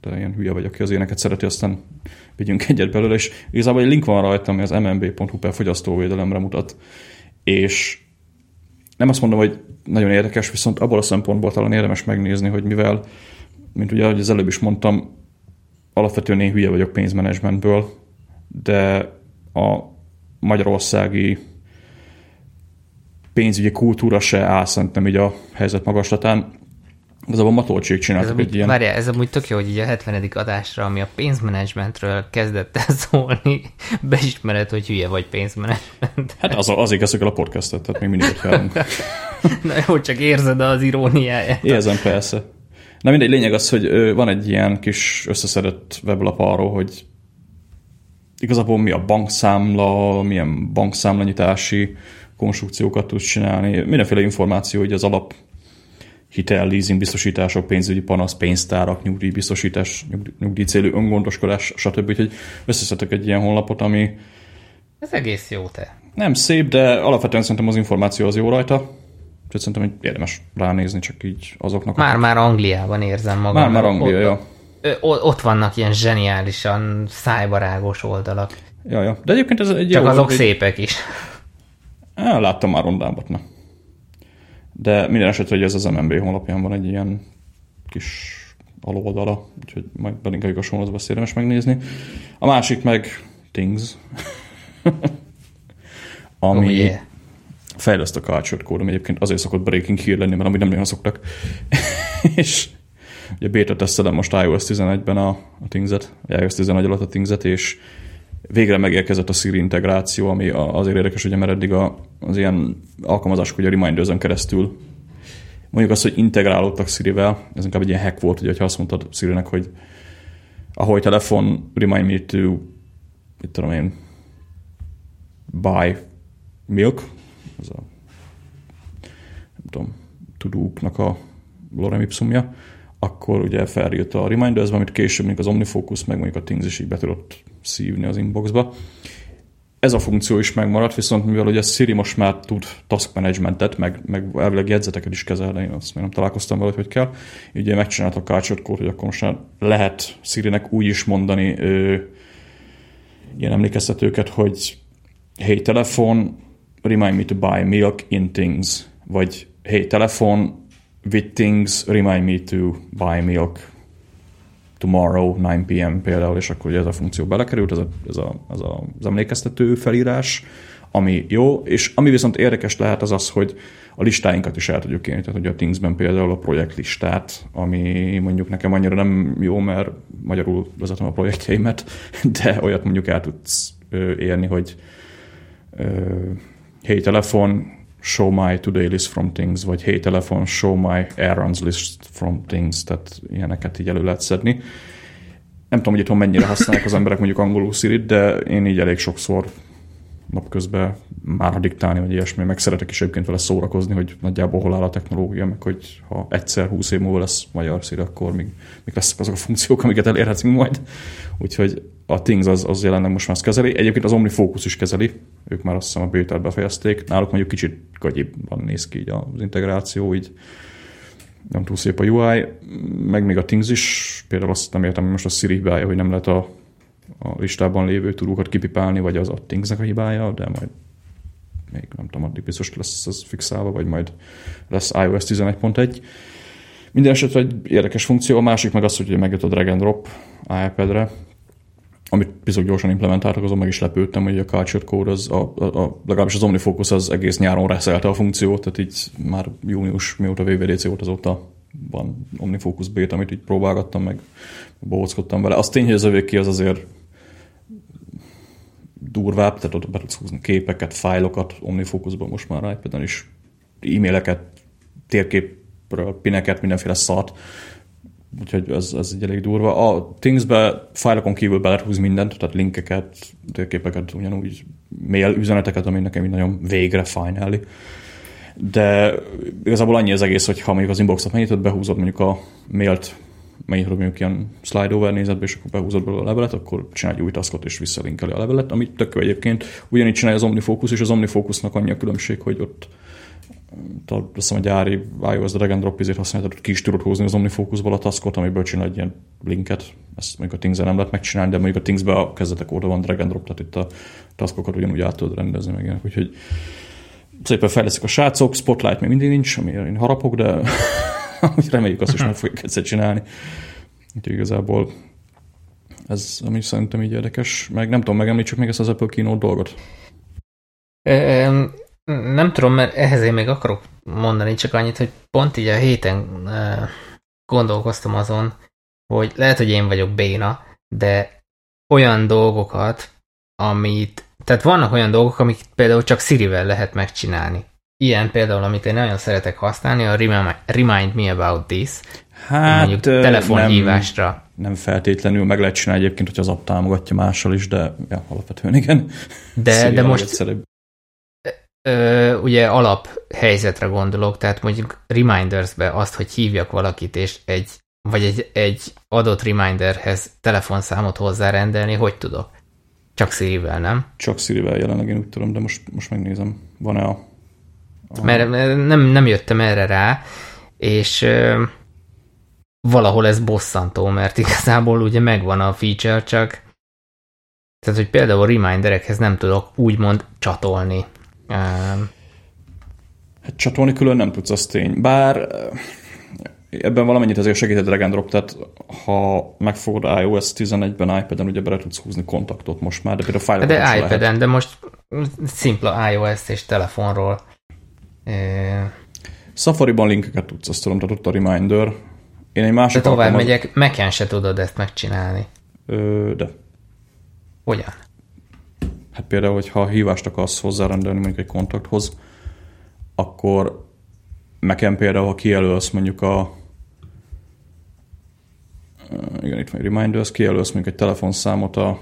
Speaker 1: te ilyen hülye vagy, aki az éneket szereti, aztán vigyünk egyet belőle, és igazából egy link van rajta, ami az mmb.hu per fogyasztóvédelemre mutat, és nem azt mondom, hogy nagyon érdekes, viszont abból a szempontból talán érdemes megnézni, hogy mivel, mint ugye ahogy az előbb is mondtam, alapvetően én hülye vagyok pénzmenedzsmentből, de a magyarországi pénzügyi kultúra se áll szerintem így a helyzet magaslatán. Ez a Matolcsék csináltak
Speaker 2: ez
Speaker 1: egy ilyen...
Speaker 2: Várjál, ez amúgy tök jó, hogy így a 70. adásra, ami a pénzmenedzsmentről kezdett el szólni, beismered, hogy hülye vagy pénzmenedzsment.
Speaker 1: Hát az, az igaz, a podcastet, tehát még mindig ott
Speaker 2: Na jó, csak érzed az iróniáját.
Speaker 1: Érzem, persze. Na mindegy, lényeg az, hogy van egy ilyen kis összeszedett weblap arról, hogy igazából mi a bankszámla, milyen bankszámlanyítási konstrukciókat tudsz csinálni, mindenféle információ, hogy az alap hitel, leasing, biztosítások, pénzügyi panasz, pénztárak, nyugdíjbiztosítás, nyugdíj, célú öngondoskodás, stb. Úgyhogy összeszedtek egy ilyen honlapot, ami...
Speaker 2: Ez egész jó te.
Speaker 1: Nem szép, de alapvetően szerintem az információ az jó rajta. Úgyhogy szerintem hogy érdemes ránézni, csak így azoknak.
Speaker 2: Már-már Angliában érzem magam.
Speaker 1: Már-már Anglia, ja.
Speaker 2: Ott vannak ilyen zseniálisan szájbarágos oldalak.
Speaker 1: Ja, ja. De egyébként ez egy
Speaker 2: Csak jó, azok egy... szépek is.
Speaker 1: Á, láttam már rondábbat, na. De minden esetre, hogy ez az MNB honlapján van egy ilyen kis aloldala, úgyhogy majd belinkeljük a sorozatba, érdemes megnézni. A másik meg Things, ami oh, yeah. fejleszt a culture kódom, egyébként azért szokott breaking hír lenni, mert amúgy nem nagyon szoktak. és ugye beta tesztelem most iOS 11-ben a, a Things-et, iOS 11 alatt a Things-et, és végre megérkezett a Siri integráció, ami azért érdekes, ugye, mert eddig az ilyen alkalmazások, hogy a reminders keresztül mondjuk azt, hogy integrálódtak Siri-vel, ez inkább egy ilyen hack volt, ugye, ha azt mondtad Siri-nek, hogy ahogy telefon remind me to, mit tudom én, buy milk, ez a nem tudom, tudóknak a lorem ipsumja, akkor ugye feljött a reminders amit később még az OmniFocus, meg mondjuk a Things is így be tudott szívni az inboxba. ez a funkció is megmaradt, viszont mivel ugye Siri most már tud task managementet, meg, meg elvileg jegyzeteket is kezelni, én azt még nem találkoztam vele, hogy kell, ugye megcsináltak a code, hogy akkor most már lehet Siri-nek úgy is mondani ö, ilyen emlékeztetőket, hogy hey telefon, remind me to buy milk in things, vagy hey telefon, with things, remind me to buy milk tomorrow 9 p.m. például, és akkor ugye ez a funkció belekerült, ez, a, ez, a, ez a, az emlékeztető felírás, ami jó, és ami viszont érdekes lehet az az, hogy a listáinkat is el tudjuk érni, tehát hogy a Thingsben például a projektlistát, ami mondjuk nekem annyira nem jó, mert magyarul vezetem a projektjeimet, de olyat mondjuk el tudsz érni, hogy hey telefon, show my today list from things, vagy hey telefon, show my errands list from things, tehát ilyeneket így elő lehet szedni. Nem tudom, hogy itthon mennyire használják az emberek mondjuk angolul siri de én így elég sokszor napközben már ha diktálni, vagy ilyesmi, meg szeretek is egyébként vele szórakozni, hogy nagyjából hol áll a technológia, meg hogy ha egyszer húsz év múlva lesz magyar szír, akkor még, még lesznek azok a funkciók, amiket elérhetünk majd. Úgyhogy a Things az, az jelenleg most már ezt kezeli. Egyébként az OmniFocus is kezeli, ők már azt hiszem a beta befejezték. Náluk mondjuk kicsit gagyibban néz ki így az integráció, így nem túl szép a UI, meg még a Things is, például azt nem értem, hogy most a Siri hibája, hogy nem lehet a, a listában lévő tudókat kipipálni, vagy az a Thingsnek a hibája, de majd még nem tudom, addig biztos lesz ez fixálva, vagy majd lesz iOS 11.1. Minden esetre egy érdekes funkció, a másik meg az, hogy megjött a drag and drop iPad-re, amit bizony gyorsan implementáltak, azon meg is lepődtem, hogy a Culture Code, az a, a, a, legalábbis az OmniFocus az egész nyáron reszelte a funkciót, tehát így már június, mióta VVDC volt azóta van OmniFocus beta, amit így próbálgattam, meg bohóckodtam vele. Az tény, hogy az övéki az azért durvább, tehát ott be tudsz húzni képeket, fájlokat, OmniFocusban most már iPad-en is, e-maileket, térképről, pineket, mindenféle szart, úgyhogy ez, ez egy elég durva. A Things-be fájlokon kívül be lehet húzni mindent, tehát linkeket, térképeket, ugyanúgy mail üzeneteket, ami nekem így nagyon végre finally. De igazából annyi az egész, hogy ha mondjuk az inboxot megnyitod, behúzod mondjuk a mailt megnyitod mondjuk ilyen slide over nézetbe, és akkor behúzod belőle a levelet, akkor csinálj egy új taskot, és visszalinkeli a levelet, amit tök egyébként. Ugyanígy csinálja az OmniFocus, és az OmniFocusnak annyi a különbség, hogy ott azt hiszem a gyári iOS drag and drop izét használhatod, ki is tudod hozni az OmniFocusból a taskot, amiből csinál egy ilyen linket. Ezt mondjuk a things nem lehet megcsinálni, de mondjuk a things a kezdetek óta van drag and drop, tehát itt a taskokat ugyanúgy át tudod rendezni meg ilyenek. Úgyhogy szépen fejleszik a srácok, Spotlight még mindig nincs, amire én harapok, de reméljük azt is meg fogjuk egyszer csinálni. Úgyhogy igazából ez, ami szerintem így érdekes. Meg nem tudom, megemlítsük még ezt az Apple Keynote dolgot.
Speaker 2: Nem tudom, mert ehhez én még akarok mondani csak annyit, hogy pont így a héten gondolkoztam azon, hogy lehet, hogy én vagyok béna, de olyan dolgokat, amit, tehát vannak olyan dolgok, amik például csak Siri-vel lehet megcsinálni. Ilyen például, amit én nagyon szeretek használni, a Remind Me About This,
Speaker 1: hát, mondjuk
Speaker 2: telefonhívásra.
Speaker 1: Nem, nem feltétlenül meg lehet csinálni egyébként, hogy az app támogatja mással is, de ja, alapvetően igen.
Speaker 2: De, de most, ö, ugye alap helyzetre gondolok, tehát mondjuk remindersbe azt, hogy hívjak valakit, és egy, vagy egy, egy adott reminderhez telefonszámot hozzárendelni, hogy tudok? Csak Siri-vel, nem?
Speaker 1: Csak Siri-vel jelenleg én úgy tudom, de most, most megnézem. Van-e a...
Speaker 2: a... Mert nem, nem jöttem erre rá, és ö, valahol ez bosszantó, mert igazából ugye megvan a feature, csak tehát, hogy például reminderekhez nem tudok úgymond csatolni
Speaker 1: Um, hát csatolni külön nem tudsz, az tény. Bár ebben valamennyit azért segít a drag and drop, tehát ha megfogod iOS 11-ben iPad-en, ugye bele tudsz húzni kontaktot most már, de például fájlokat
Speaker 2: De iPad-en, lehet. de most szimpla iOS és telefonról.
Speaker 1: Safari-ban linkeket tudsz, azt tudom, tehát ott a reminder. Én egy másik
Speaker 2: De tovább alkalmaz... megyek, mac se tudod ezt megcsinálni.
Speaker 1: Ö, de.
Speaker 2: Hogyan?
Speaker 1: Hát például, hogyha hívást akarsz hozzárendelni mondjuk egy kontakthoz, akkor nekem például, ha kijelölsz mondjuk a igen, itt van egy reminders, kijelölsz mondjuk egy telefonszámot a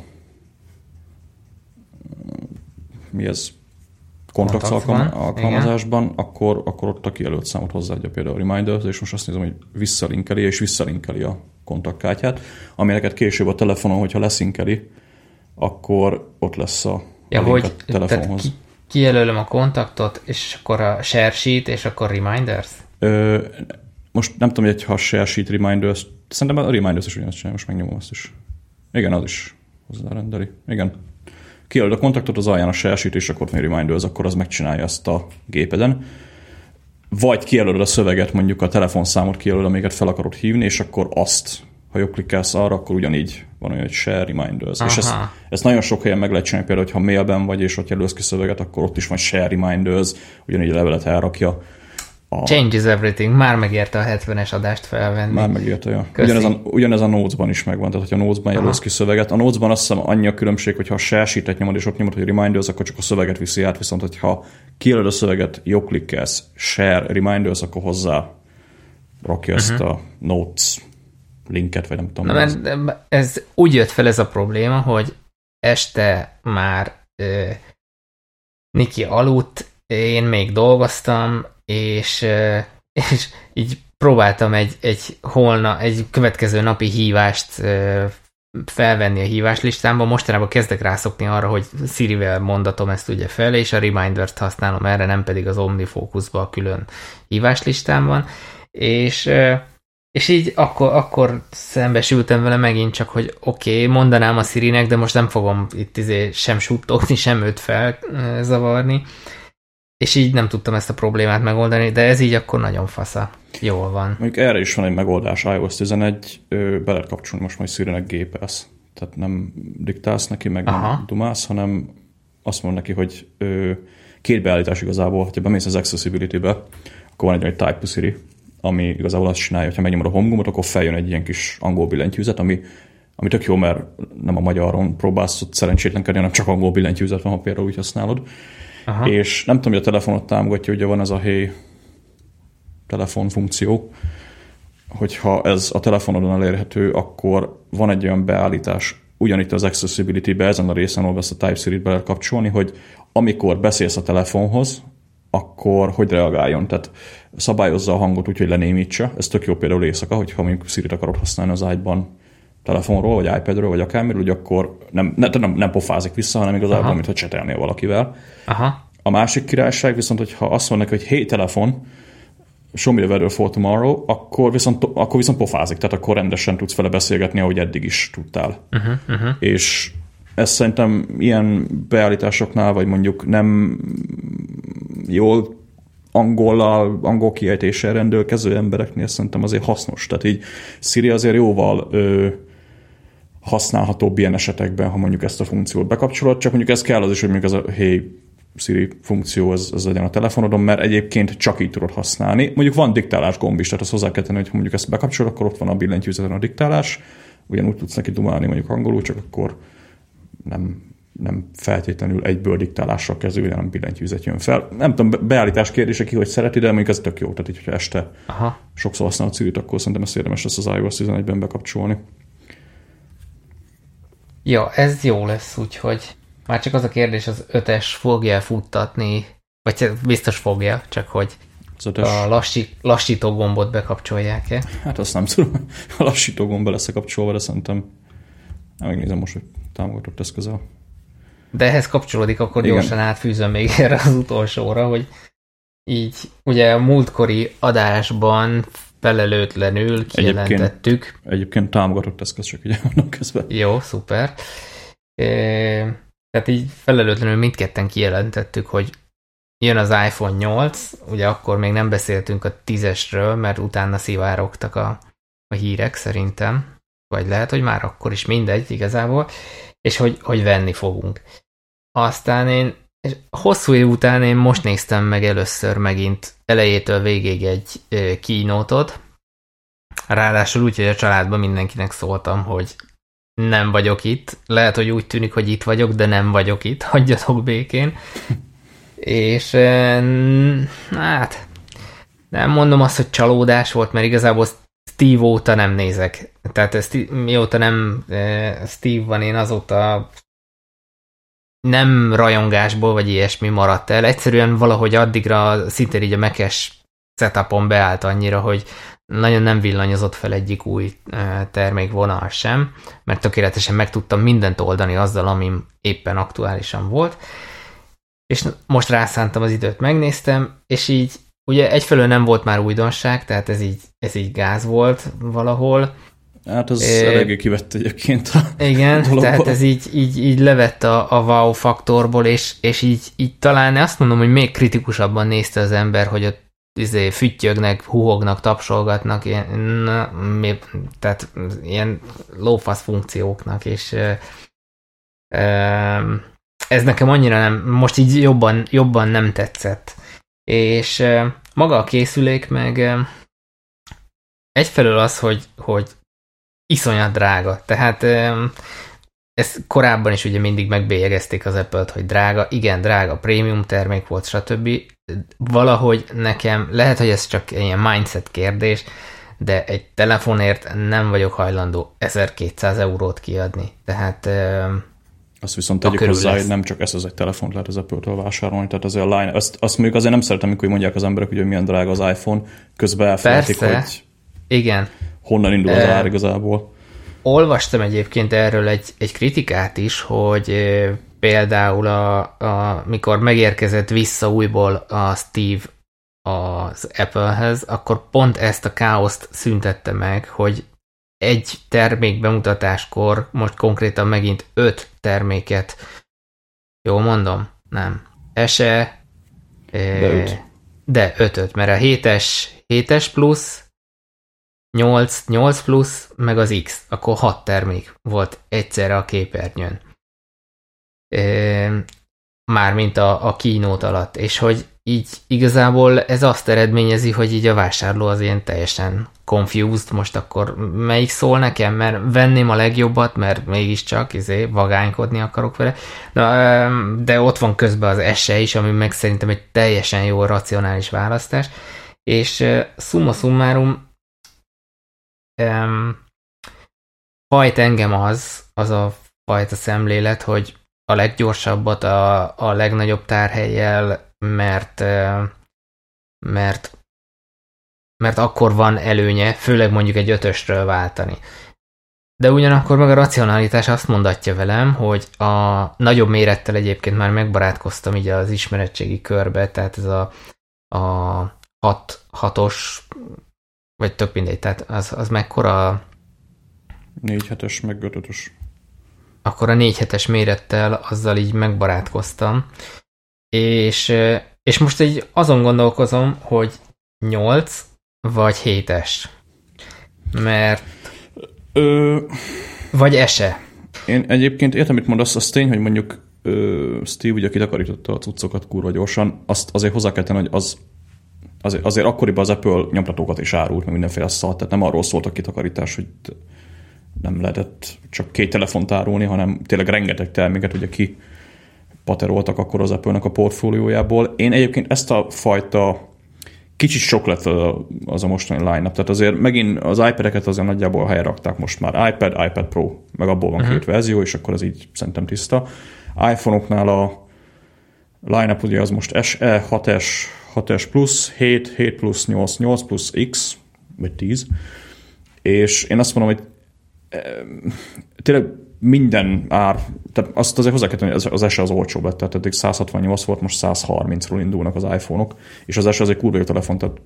Speaker 1: mi ez Contacts alkalmazásban, igen. akkor, akkor ott a kijelölt számot hozzáadja például a reminders, és most azt nézem, hogy visszalinkeli, és visszalinkeli a kontaktkártyát, ami neked később a telefonon, hogyha leszinkeli, akkor ott lesz a
Speaker 2: Ja, hogy
Speaker 1: a telefonhoz.
Speaker 2: ki, kijelölöm a kontaktot, és akkor a share sheet, és akkor reminders?
Speaker 1: Ö, most nem tudom, hogy ha a share sheet reminders, szerintem a reminders is ugyanazt csinálja, most megnyomom azt is. Igen, az is hozzárendeli. Igen. Kijelöld a kontaktot, az alján a share sheet, és akkor van reminders, akkor az megcsinálja ezt a gépeden. Vagy kijelölöd a szöveget, mondjuk a telefonszámot kijelölöd, amiket fel akarod hívni, és akkor azt, ha jobb klikkelsz arra, akkor ugyanígy van olyan, hogy share reminders. Aha. És ezt, ezt nagyon sok helyen meg lehet csinálni, például, ha mailben vagy, és ott jelölsz ki szöveget, akkor ott is van share reminders, ugyanígy a levelet elrakja.
Speaker 2: A... Changes everything. Már megérte a 70-es adást felvenni.
Speaker 1: Már megérte, ja. Ugyanez a, ugyanez a Notes-ban is megvan, tehát ha a Notes-ban jelölsz ki szöveget. A Notes-ban azt hiszem annyi a különbség, hogy ha a share nyomod, és ott nyomod, hogy reminders, akkor csak a szöveget viszi át, viszont hogyha kijelöd a szöveget, klikkelsz, share reminders, akkor hozzá rakja uh-huh. ezt a Notes linket, vagy nem tudom.
Speaker 2: Na, ez. ez úgy jött fel ez a probléma, hogy este már uh, Niki aludt, én még dolgoztam, és, uh, és így próbáltam egy, egy holna, egy következő napi hívást uh, felvenni a híváslistámba. Mostanában kezdek rászokni arra, hogy Siri-vel mondatom ezt ugye fel, és a Reminders-t használom erre, nem pedig az OmniFocus-ba a külön híváslistámban. És és így akkor, akkor szembesültem vele megint csak, hogy oké, okay, mondanám a Sirinek, de most nem fogom itt izé sem suttogni, sem őt felzavarni. És így nem tudtam ezt a problémát megoldani, de ez így akkor nagyon fasza. Jól van.
Speaker 1: Mondjuk erre is van egy megoldás, iOS 11, be lehet kapcsolni most majd Sirinek gépelsz. Tehát nem diktálsz neki, meg Aha. nem dumálsz, hanem azt mond neki, hogy ö, két beállítás igazából, ha bemész az Accessibility-be, akkor van egy, egy Type to Siri, ami igazából azt csinálja, hogy ha megnyomod a home gombot, akkor feljön egy ilyen kis angol billentyűzet, ami, ami tök jó, mert nem a magyaron próbálsz ott szerencsétlenkedni, hanem csak angol billentyűzet van, ha például úgy használod. Aha. És nem tudom, hogy a telefonot támogatja, ugye van ez a Hey telefon funkció, hogyha ez a telefonodon elérhető, akkor van egy olyan beállítás, ugyanitt az Accessibility-be, ezen a részen, ahol ezt a Type-C-t be kapcsolni, hogy amikor beszélsz a telefonhoz, akkor hogy reagáljon. Tehát szabályozza a hangot úgy, hogy lenémítsa. Ez tök jó például éjszaka, hogyha mondjuk Siri-t akarod használni az ágyban telefonról, vagy iPadről, vagy akármiről, hogy akkor nem, nem, nem, nem pofázik vissza, hanem igazából, mintha csetelnél valakivel. Aha. A másik királyság viszont, hogyha azt mondnak, hogy hey, telefon, show me the weather for tomorrow, akkor viszont, akkor viszont pofázik, tehát akkor rendesen tudsz vele beszélgetni, ahogy eddig is tudtál. Uh-huh, uh-huh. És ez szerintem ilyen beállításoknál, vagy mondjuk nem jól angollal, angol kiejtéssel rendelkező embereknél szerintem azért hasznos. Tehát így Siri azért jóval ö, használhatóbb ilyen esetekben, ha mondjuk ezt a funkciót bekapcsolod, csak mondjuk ez kell az is, hogy mondjuk ez a hey Siri funkció ez, ez legyen a telefonodon, mert egyébként csak így tudod használni. Mondjuk van diktálás gomb is, tehát azt hozzá kell tenni, hogy mondjuk ezt bekapcsolod, akkor ott van a billentyűzeten a diktálás, ugyanúgy tudsz neki dumálni mondjuk angolul, csak akkor nem nem feltétlenül egyből diktálással kezdődik, hanem billentyűzet jön fel. Nem tudom, beállítás kérdése ki, hogy szereti, de mondjuk ez tök jó. Tehát így, hogyha este Aha. sokszor használod Siri-t, akkor szerintem ezt érdemes lesz az iOS 11-ben bekapcsolni.
Speaker 2: Ja, ez jó lesz, úgyhogy már csak az a kérdés, az ötes fogja futtatni, vagy biztos fogja, csak hogy a lassi, lassító gombot bekapcsolják-e?
Speaker 1: Hát azt nem tudom. A lassító gomba lesz kapcsolva, de szerintem megnézem most, hogy támogatott eszközel.
Speaker 2: De ehhez kapcsolódik, akkor Igen. gyorsan átfűzöm még erre az utolsóra, hogy így ugye a múltkori adásban felelőtlenül kijelentettük.
Speaker 1: Egyébként, egyébként támogatott eszköz, csak ugye vannak közben.
Speaker 2: Jó, szuper. E, tehát így felelőtlenül mindketten kijelentettük, hogy jön az iPhone 8, ugye akkor még nem beszéltünk a 10-esről, mert utána szivárogtak a, a hírek szerintem, vagy lehet, hogy már akkor is mindegy igazából, és hogy, hogy venni fogunk. Aztán én és hosszú év után én most néztem meg először megint elejétől végig egy kínótot. Ráadásul úgy, hogy a családban mindenkinek szóltam, hogy nem vagyok itt. Lehet, hogy úgy tűnik, hogy itt vagyok, de nem vagyok itt. Hagyjatok békén. És hát nem mondom azt, hogy csalódás volt, mert igazából Steve óta nem nézek. Tehát ezt, mióta nem Steve van, én azóta nem rajongásból, vagy ilyesmi maradt el. Egyszerűen valahogy addigra szinte így a mekes setupon beállt annyira, hogy nagyon nem villanyozott fel egyik új termékvonal sem, mert tökéletesen meg tudtam mindent oldani azzal, ami éppen aktuálisan volt. És most rászántam az időt, megnéztem, és így ugye egyfelől nem volt már újdonság, tehát ez így, ez így gáz volt valahol,
Speaker 1: Hát az é, eléggé kivett egyébként a
Speaker 2: Igen, dologból. tehát ez így, így, így levett a, a wow faktorból, és, és így, így talán azt mondom, hogy még kritikusabban nézte az ember, hogy ott izé, füttyögnek, huhognak, tapsolgatnak, ilyen, na, mi, tehát ilyen lófasz funkcióknak, és e, e, ez nekem annyira nem, most így jobban, jobban nem tetszett. És maga a készülék meg egyfelől az, hogy, hogy iszonyat drága. Tehát ezt korábban is ugye mindig megbélyegezték az Apple-t, hogy drága, igen, drága, prémium termék volt, stb. Valahogy nekem, lehet, hogy ez csak ilyen mindset kérdés, de egy telefonért nem vagyok hajlandó 1200 eurót kiadni. Tehát
Speaker 1: azt viszont tegyük hozzá, hogy nem csak ez az egy telefont lehet az Apple-től vásárolni, tehát azért a line, azt, azt mondjuk azért nem szeretem, amikor mondják az emberek, hogy milyen drága az iPhone, közben elfelejtik, hogy
Speaker 2: igen.
Speaker 1: honnan indul az ár igazából.
Speaker 2: Olvastam egyébként erről egy, egy kritikát is, hogy például a, a, mikor megérkezett vissza újból a Steve az Applehez, akkor pont ezt a káoszt szüntette meg, hogy egy termék bemutatáskor most konkrétan megint öt terméket, jól mondom? Nem. Ese,
Speaker 1: de, öt.
Speaker 2: de ötöt, mert a 7-es, 7-es plusz, 8, 8 plusz, meg az X, akkor 6 termék volt egyszerre a képernyőn. Mármint a, a kínót alatt, és hogy így igazából ez azt eredményezi, hogy így a vásárló az ilyen teljesen confused, most akkor melyik szól nekem, mert venném a legjobbat, mert mégiscsak izé, vagánykodni akarok vele, de, de ott van közben az ese is, ami meg szerintem egy teljesen jó racionális választás, és summa summarum um, hajt engem az, az a fajta szemlélet, hogy a leggyorsabbat a, a legnagyobb tárhelyjel, mert mert mert akkor van előnye, főleg mondjuk egy ötösről váltani. De ugyanakkor meg a racionalitás azt mondatja velem, hogy a nagyobb mérettel egyébként már megbarátkoztam így az ismeretségi körbe, tehát ez a, a 6, 6-os vagy tök mindegy, tehát az, az mekkora...
Speaker 1: 4 hetes, meg 5 ös
Speaker 2: Akkor a 4 hetes mérettel azzal így megbarátkoztam. És, és most így azon gondolkozom, hogy 8 vagy 7-es. Mert...
Speaker 1: Ö...
Speaker 2: Vagy ese.
Speaker 1: Én egyébként értem, mit mondasz, az tény, hogy mondjuk ö, Steve ugye kitakarította a cuccokat kurva gyorsan, azt azért hozzá kell tenni, hogy az azért, azért akkoriban az Apple nyomtatókat is árult, meg mindenféle szalt, tehát nem arról szólt a kitakarítás, hogy nem lehetett csak két telefont árulni, hanem tényleg rengeteg terméket ugye ki pateroltak akkor az Apple-nek a portfóliójából. Én egyébként ezt a fajta kicsit sok lett az a mostani line-up, tehát azért megint az iPad-eket azért nagyjából helyre rakták most már. iPad, iPad Pro, meg abból van uh-huh. két verzió, és akkor ez így szerintem tiszta. iPhone-oknál a line-up ugye az most SE, 6S, 6S plusz, 7, 7 plusz, 8, 8 plusz X, vagy 10, és én azt mondom, hogy tényleg minden ár, tehát azt azért hozzá kell tenni, az, az SE az olcsóbb lett, tehát eddig 168 volt, most 130-ról indulnak az iPhone-ok, és az SE az egy kurva jó telefon, tehát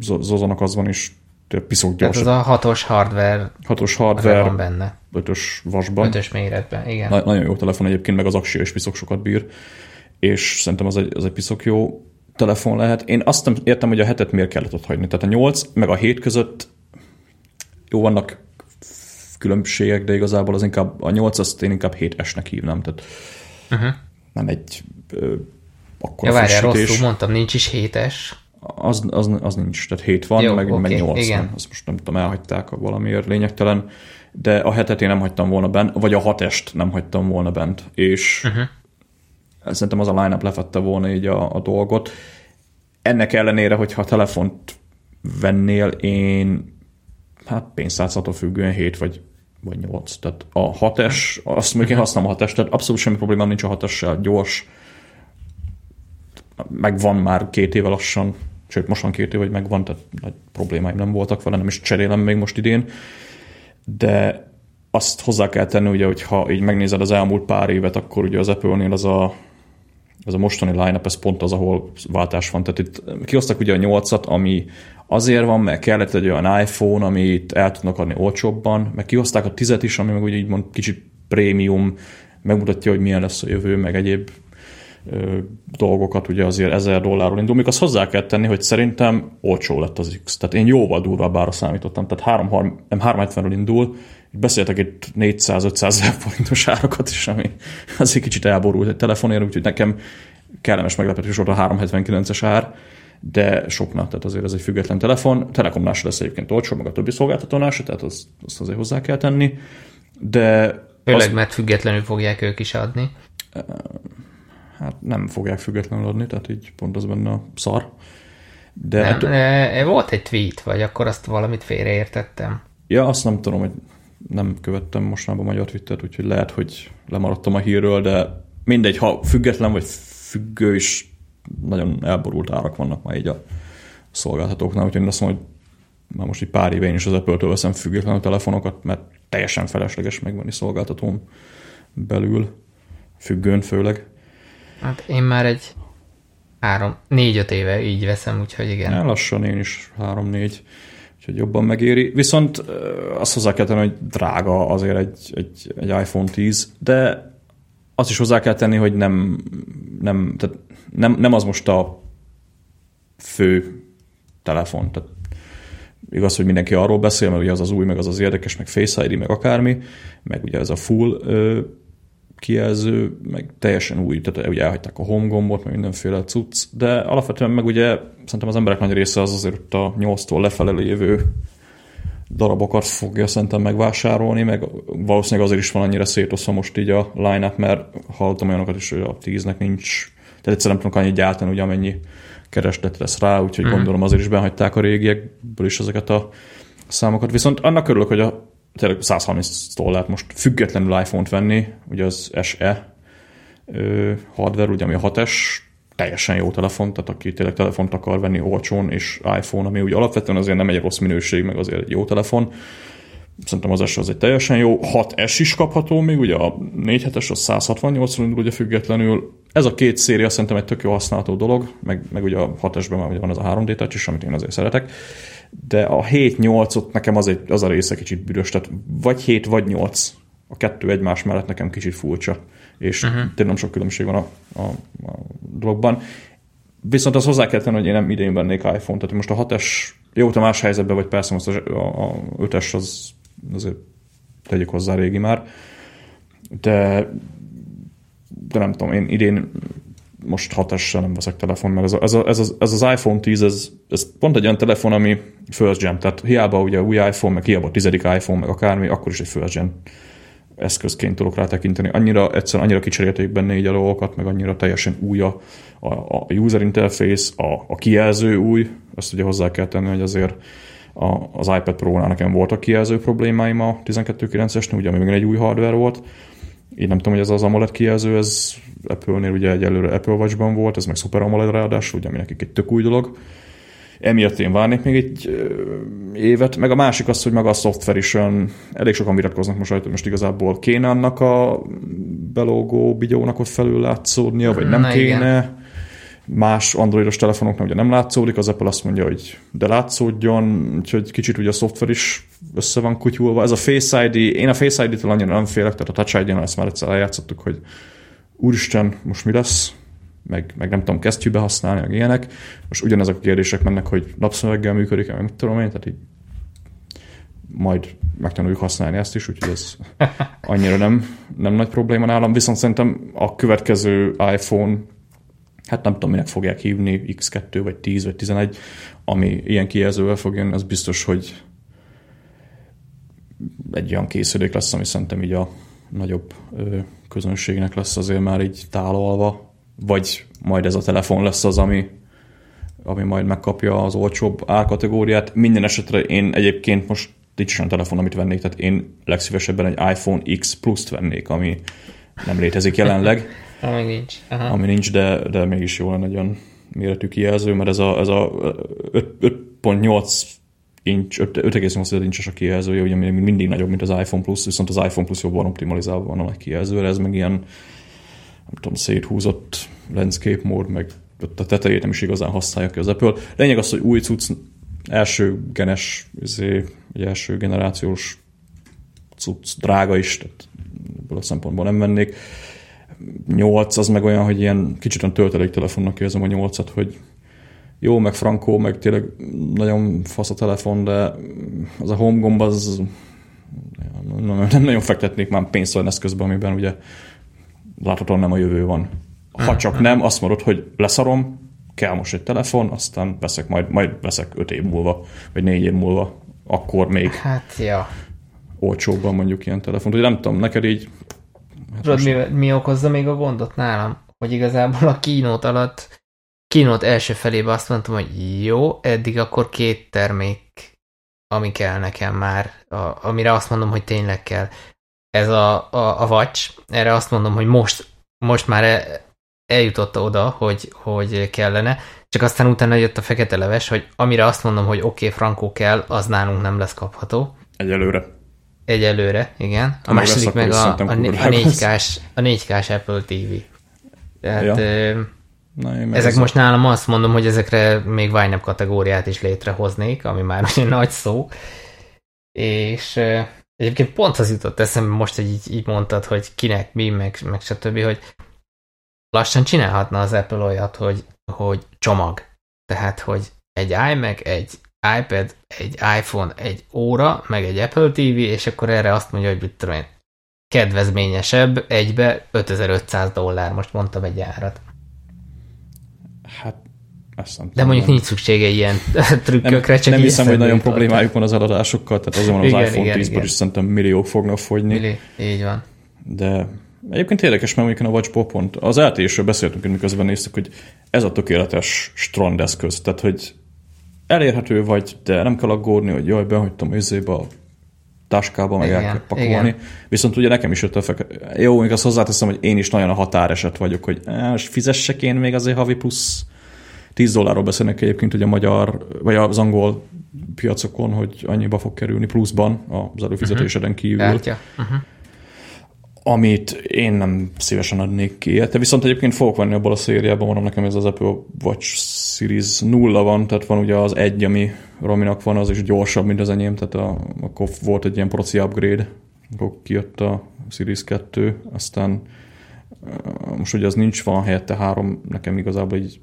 Speaker 1: Zozonak az van is, piszok gyors.
Speaker 2: Tehát az a hatos hardware,
Speaker 1: hatos hardware
Speaker 2: van benne.
Speaker 1: Ötös vasban.
Speaker 2: Ötös méretben, igen.
Speaker 1: Na, nagyon jó telefon egyébként, meg az aksia is piszok sokat bír és szerintem az egy, az egy piszok jó telefon lehet. Én azt nem értem, hogy a hetet miért kellett ott hagyni. Tehát a 8 meg a 7 között jó, vannak különbségek, de igazából az inkább a 8 azt én inkább 7-esnek hívnám, tehát uh-huh. nem egy ö,
Speaker 2: akkor ja, várjál, rosszul mondtam, nincs is 7-es.
Speaker 1: Az, az, az nincs, tehát 7 van, Jó, meg, okay, meg 8 igen. van. Azt most nem tudom, elhagyták valamiért lényegtelen, de a hetet én nem hagytam volna bent, vagy a 6-est nem hagytam volna bent, és uh-huh szerintem az a line-up lefette volna így a, a dolgot. Ennek ellenére, hogyha a telefont vennél, én hát pénztárcától függően 7 vagy, vagy 8. Tehát a 6-es, azt még én használom a 6 tehát abszolút semmi problémám nincs a 6 gyors, meg van már két éve lassan, sőt most van két év, hogy megvan, tehát nagy problémáim nem voltak vele, nem is cserélem még most idén, de azt hozzá kell tenni, ugye, hogy ha így megnézed az elmúlt pár évet, akkor ugye az Apple-nél az a, az a mostani line-up, ez pont az, ahol váltás van. Tehát itt kihoztak ugye a 8-at, ami azért van, mert kellett egy olyan iPhone, amit el tudnak adni olcsóbban, meg kihozták a 10 is, ami meg úgy így mond kicsit prémium, megmutatja, hogy milyen lesz a jövő, meg egyéb dolgokat, ugye azért 1000 dollárról indul, még azt hozzá kell tenni, hogy szerintem olcsó lett az X. Tehát én jóval durvább ára számítottam, tehát 3, 370-ről indul, beszéltek itt 400-500 ezer forintos árakat is, ami azért kicsit elborult egy telefonért, úgyhogy nekem kellemes meglepetés volt a 379-es ár, de soknak, tehát azért ez egy független telefon. Telekomnál lesz egyébként olcsó, meg a többi szolgáltatónál tehát azt, azt azért hozzá kell tenni. De
Speaker 2: Főleg, az, mert függetlenül fogják ők is adni.
Speaker 1: Hát nem fogják függetlenül adni, tehát így pont az benne a szar.
Speaker 2: De nem, hát, volt egy tweet, vagy akkor azt valamit félreértettem.
Speaker 1: Ja, azt nem tudom, hogy nem követtem mostanában a magyar Twittert, úgyhogy lehet, hogy lemaradtam a hírről, de mindegy, ha független vagy függő is, nagyon elborult árak vannak már így a szolgáltatóknál, úgyhogy én azt mondom, hogy már most egy pár éve én is az Apple-től veszem függetlenül telefonokat, mert teljesen felesleges megvenni szolgáltatón belül, függőn főleg.
Speaker 2: Hát én már egy három, négy-öt éve így veszem, úgyhogy igen.
Speaker 1: Ja, lassan én is három-négy úgyhogy jobban megéri. Viszont azt hozzá kell tenni, hogy drága azért egy, egy, egy iPhone 10, de azt is hozzá kell tenni, hogy nem, nem, tehát nem, nem az most a fő telefon. Tehát igaz, hogy mindenki arról beszél, mert ugye az az új, meg az az érdekes, meg Face ID, meg akármi, meg ugye ez a full kijelző, meg teljesen új, tehát ugye elhagyták a home gombot, meg mindenféle cucc, de alapvetően meg ugye szerintem az emberek nagy része az azért a 8-tól lefelé lévő darabokat fogja szerintem megvásárolni, meg valószínűleg azért is van annyira szétoszva most így a line mert hallottam olyanokat is, hogy a 10-nek nincs, tehát egyszerűen nem tudnak annyit gyártani, ugye amennyi kereslet lesz rá, úgyhogy mm. gondolom azért is behagyták a régiekből is ezeket a számokat. Viszont annak örülök, hogy a tényleg 130 dollárt most függetlenül iPhone-t venni, ugye az SE ö, hardware, ugye ami a 6S, teljesen jó telefon, tehát aki tényleg telefont akar venni olcsón, és iPhone, ami ugye alapvetően azért nem egy rossz minőség, meg azért egy jó telefon, szerintem az S az egy teljesen jó. 6S is kapható még, ugye a 4 es az 168 indul ugye függetlenül. Ez a két széria szerintem egy tök jó használható dolog, meg, meg ugye a 6S-ben már ugye van az a 3D touch is, amit én azért szeretek de a 7-8-ot nekem az, egy, az a része kicsit büdös, tehát vagy 7, vagy 8. A kettő egymás mellett nekem kicsit furcsa, és uh-huh. tényleg nem sok különbség van a, a, a dologban. Viszont az hozzá kell tenni, hogy én nem idén vennék iPhone, tehát most a 6-es, jó, a más helyzetben vagy persze most a, a 5-es az azért tegyük hozzá régi már, de de nem tudom, én idén most hatással nem veszek telefon, mert ez, a, ez, a, ez, az, ez az iPhone 10, ez, ez pont egy olyan telefon, ami first gen, tehát hiába ugye új iPhone, meg hiába a tizedik iPhone, meg akármi, akkor is egy first gen eszközként tudok rá tekinteni. Annyira, egyszerűen annyira kicserélték benne így a dolgokat, meg annyira teljesen új a, a, a user interface, a, a kijelző új, azt ugye hozzá kell tenni, hogy azért a, az iPad Pro-nál nekem voltak kijelző problémáim a 12.9-esnél, ugye még egy új hardware volt, én nem tudom, hogy ez az AMOLED kijelző, ez Apple-nél ugye egyelőre Apple Watch-ban volt, ez meg Super AMOLED ráadásul, ugye, ami nekik egy tök új dolog. Emiatt én várnék még egy évet, meg a másik az, hogy maga a szoftver is olyan, elég sokan vitatkoznak most hogy most igazából kéne annak a belógó bigyónak ott felül látszódnia, vagy nem Na, kéne. Igen Más androidos telefonoknak ugye nem látszódik, az Apple azt mondja, hogy de látszódjon, úgyhogy kicsit ugye a szoftver is össze van kutyulva. Ez a Face ID, én a Face ID-től annyira nem félek, tehát a Touch ID-nál ezt már egyszer eljátszottuk, hogy úristen, most mi lesz? Meg, meg nem tudom kesztyűbe használni, meg ilyenek. Most ugyanezek a kérdések mennek, hogy napszöveggel működik, meg mit tudom én, tehát így majd megtanuljuk használni ezt is, úgyhogy ez annyira nem, nem nagy probléma nálam. Viszont szerintem a következő iPhone hát nem tudom, minek fogják hívni, X2 vagy 10 vagy 11, ami ilyen kijelzővel fog jönni, az biztos, hogy egy olyan készülék lesz, ami szerintem így a nagyobb közönségnek lesz azért már így tálalva, vagy majd ez a telefon lesz az, ami, ami majd megkapja az olcsóbb árkategóriát. Minden esetre én egyébként most nincs olyan telefon, amit vennék, tehát én legszívesebben egy iPhone X Plus-t vennék, ami nem létezik jelenleg.
Speaker 2: Ami nincs. Aha.
Speaker 1: Ami nincs, de, de mégis jó olyan méretű kijelző, mert ez a, ez a 5.8 inch, 5,8 incses a kijelzője, ugye még mindig nagyobb, mint az iPhone Plus, viszont az iPhone Plus jobban optimalizálva van a nagy kijelzőre, ez meg ilyen nem tudom, széthúzott landscape mód, meg a tetejét nem is igazán használja ki az Apple. Lényeg az, hogy új cucc, első genes, izé, egy első generációs cucc, drága is, tehát ebből a szempontból nem vennék. 8 az meg olyan, hogy ilyen kicsit olyan tölteléktelefonnak érzem a 8-at, hogy jó, meg frankó, meg tényleg nagyon fasz a telefon, de az a home gomb az nem nagyon fektetnék már pénzt olyan eszközben, amiben ugye láthatóan nem a jövő van. Ha csak nem, azt mondod, hogy leszarom, kell most egy telefon, aztán veszek, majd, majd veszek öt év múlva, vagy négy év múlva, akkor még
Speaker 2: Hát, ja.
Speaker 1: olcsóbban mondjuk ilyen telefont. Hogy nem tudom, neked így...
Speaker 2: Tudod, mi, mi okozza még a gondot nálam? Hogy igazából a kínót alatt, kínót első felében azt mondtam, hogy jó, eddig akkor két termék, ami kell nekem már, a, amire azt mondom, hogy tényleg kell. Ez a, a, a Watch, erre azt mondom, hogy most, most már e, eljutott oda, hogy, hogy kellene, csak aztán utána jött a fekete leves, hogy amire azt mondom, hogy oké, okay, frankó kell, az nálunk nem lesz kapható.
Speaker 1: Egyelőre.
Speaker 2: Egyelőre, igen. A második meg a, a, a, 4K-s, a 4K-s Apple TV. Tehát ja. ö, Na, ezek most a... nálam azt mondom, hogy ezekre még Winep kategóriát is létrehoznék, ami már egy nagy szó. És ö, egyébként pont az jutott eszembe most, hogy így, így mondtad, hogy kinek mi, meg, meg stb., hogy lassan csinálhatna az Apple olyat, hogy, hogy csomag. Tehát, hogy egy iMac, egy iPad, egy iPhone, egy óra, meg egy Apple TV, és akkor erre azt mondja, hogy mit tudom én, kedvezményesebb, egybe 5500 dollár, most mondtam egy árat.
Speaker 1: Hát, azt nem
Speaker 2: De mondjuk nincs szüksége ilyen trükkökre,
Speaker 1: nem, csak Nem hiszem, hogy nagyon problémájuk van az eladásokkal, tehát azon az igen, iPhone 10-ből is szerintem milliók fognak fogyni. Milli,
Speaker 2: így van.
Speaker 1: De Egyébként érdekes, mert mondjuk a Watch pont az lt beszéltünk, miközben néztük, hogy ez a tökéletes strandeszköz. Tehát, hogy elérhető vagy, de nem kell aggódni, hogy jaj, behagytam izébe a táskába, meg igen, el kell pakolni. Igen. Viszont ugye nekem is jött a fekete. Jó, még azt hozzáteszem, hogy én is nagyon a határeset vagyok, hogy most fizessek én még azért havi plusz 10 dollárról beszélnek egyébként, hogy a magyar, vagy az angol piacokon, hogy annyiba fog kerülni pluszban az előfizetéseden mhm. kívül. Uh-huh. Uh-huh amit én nem szívesen adnék ki. De viszont egyébként fogok venni abból a szériában, mondom nekem ez az Apple Watch Series nulla van, tehát van ugye az egy, ami Rominak van, az is gyorsabb, mint az enyém, tehát a, akkor volt egy ilyen proci upgrade, akkor kijött a Series 2, aztán most ugye az nincs, van helyette három, nekem igazából egy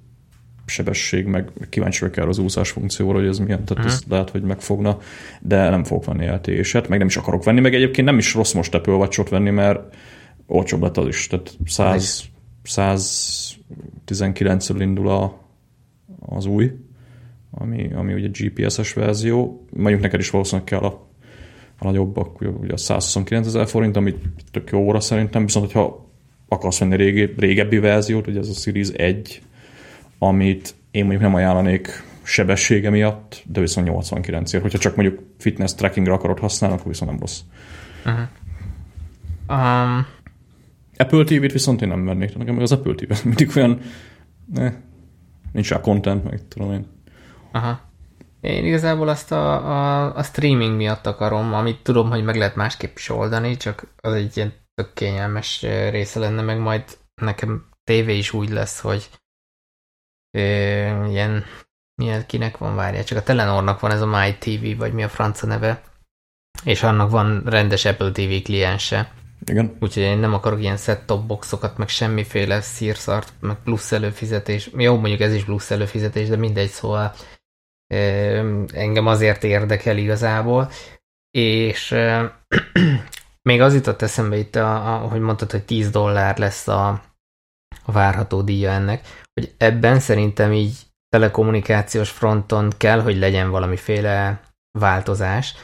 Speaker 1: sebesség, meg kíváncsi vagyok erre az úszás funkcióra, hogy ez milyen, tehát uh-huh. lehet, hogy megfogna, de nem fogok venni LTE-set, meg nem is akarok venni, meg egyébként nem is rossz most Apple watch venni, mert olcsóbb lett az is, tehát 100, 119-ről indul a, az új, ami, ami ugye GPS-es verzió, mondjuk neked is valószínűleg kell a, a nagyobbak, ugye a 129 ezer forint, ami tök jó óra szerintem, viszont hogyha akarsz venni régi, régebbi verziót, ugye ez a Series 1 amit én mondjuk nem ajánlanék sebessége miatt, de viszont 89 ér. Hogyha csak mondjuk fitness trackingre akarod használni, akkor viszont nem rossz. Uh-huh. Um, Apple TV-t viszont én nem vennék. Nekem az Apple TV mindig olyan, ne, nincs rá content, meg tudom én.
Speaker 2: Aha. Én igazából azt a, a, a streaming miatt akarom, amit tudom, hogy meg lehet másképp is oldani, csak az egy ilyen tök kényelmes része lenne, meg majd nekem tévé is úgy lesz, hogy ilyen, milyen, kinek van, várja, csak a Telenornak van ez a My TV, vagy mi a franca neve, és annak van rendes Apple TV kliense.
Speaker 1: Igen.
Speaker 2: Úgyhogy én nem akarok ilyen set-top boxokat, meg semmiféle szírszart, meg plusz előfizetés. Jó, mondjuk ez is plusz előfizetés, de mindegy, szóval engem azért érdekel igazából. És még az jutott eszembe itt, a, a, hogy mondtad, hogy 10 dollár lesz a, várható díja ennek hogy ebben szerintem így telekommunikációs fronton kell, hogy legyen valamiféle változás,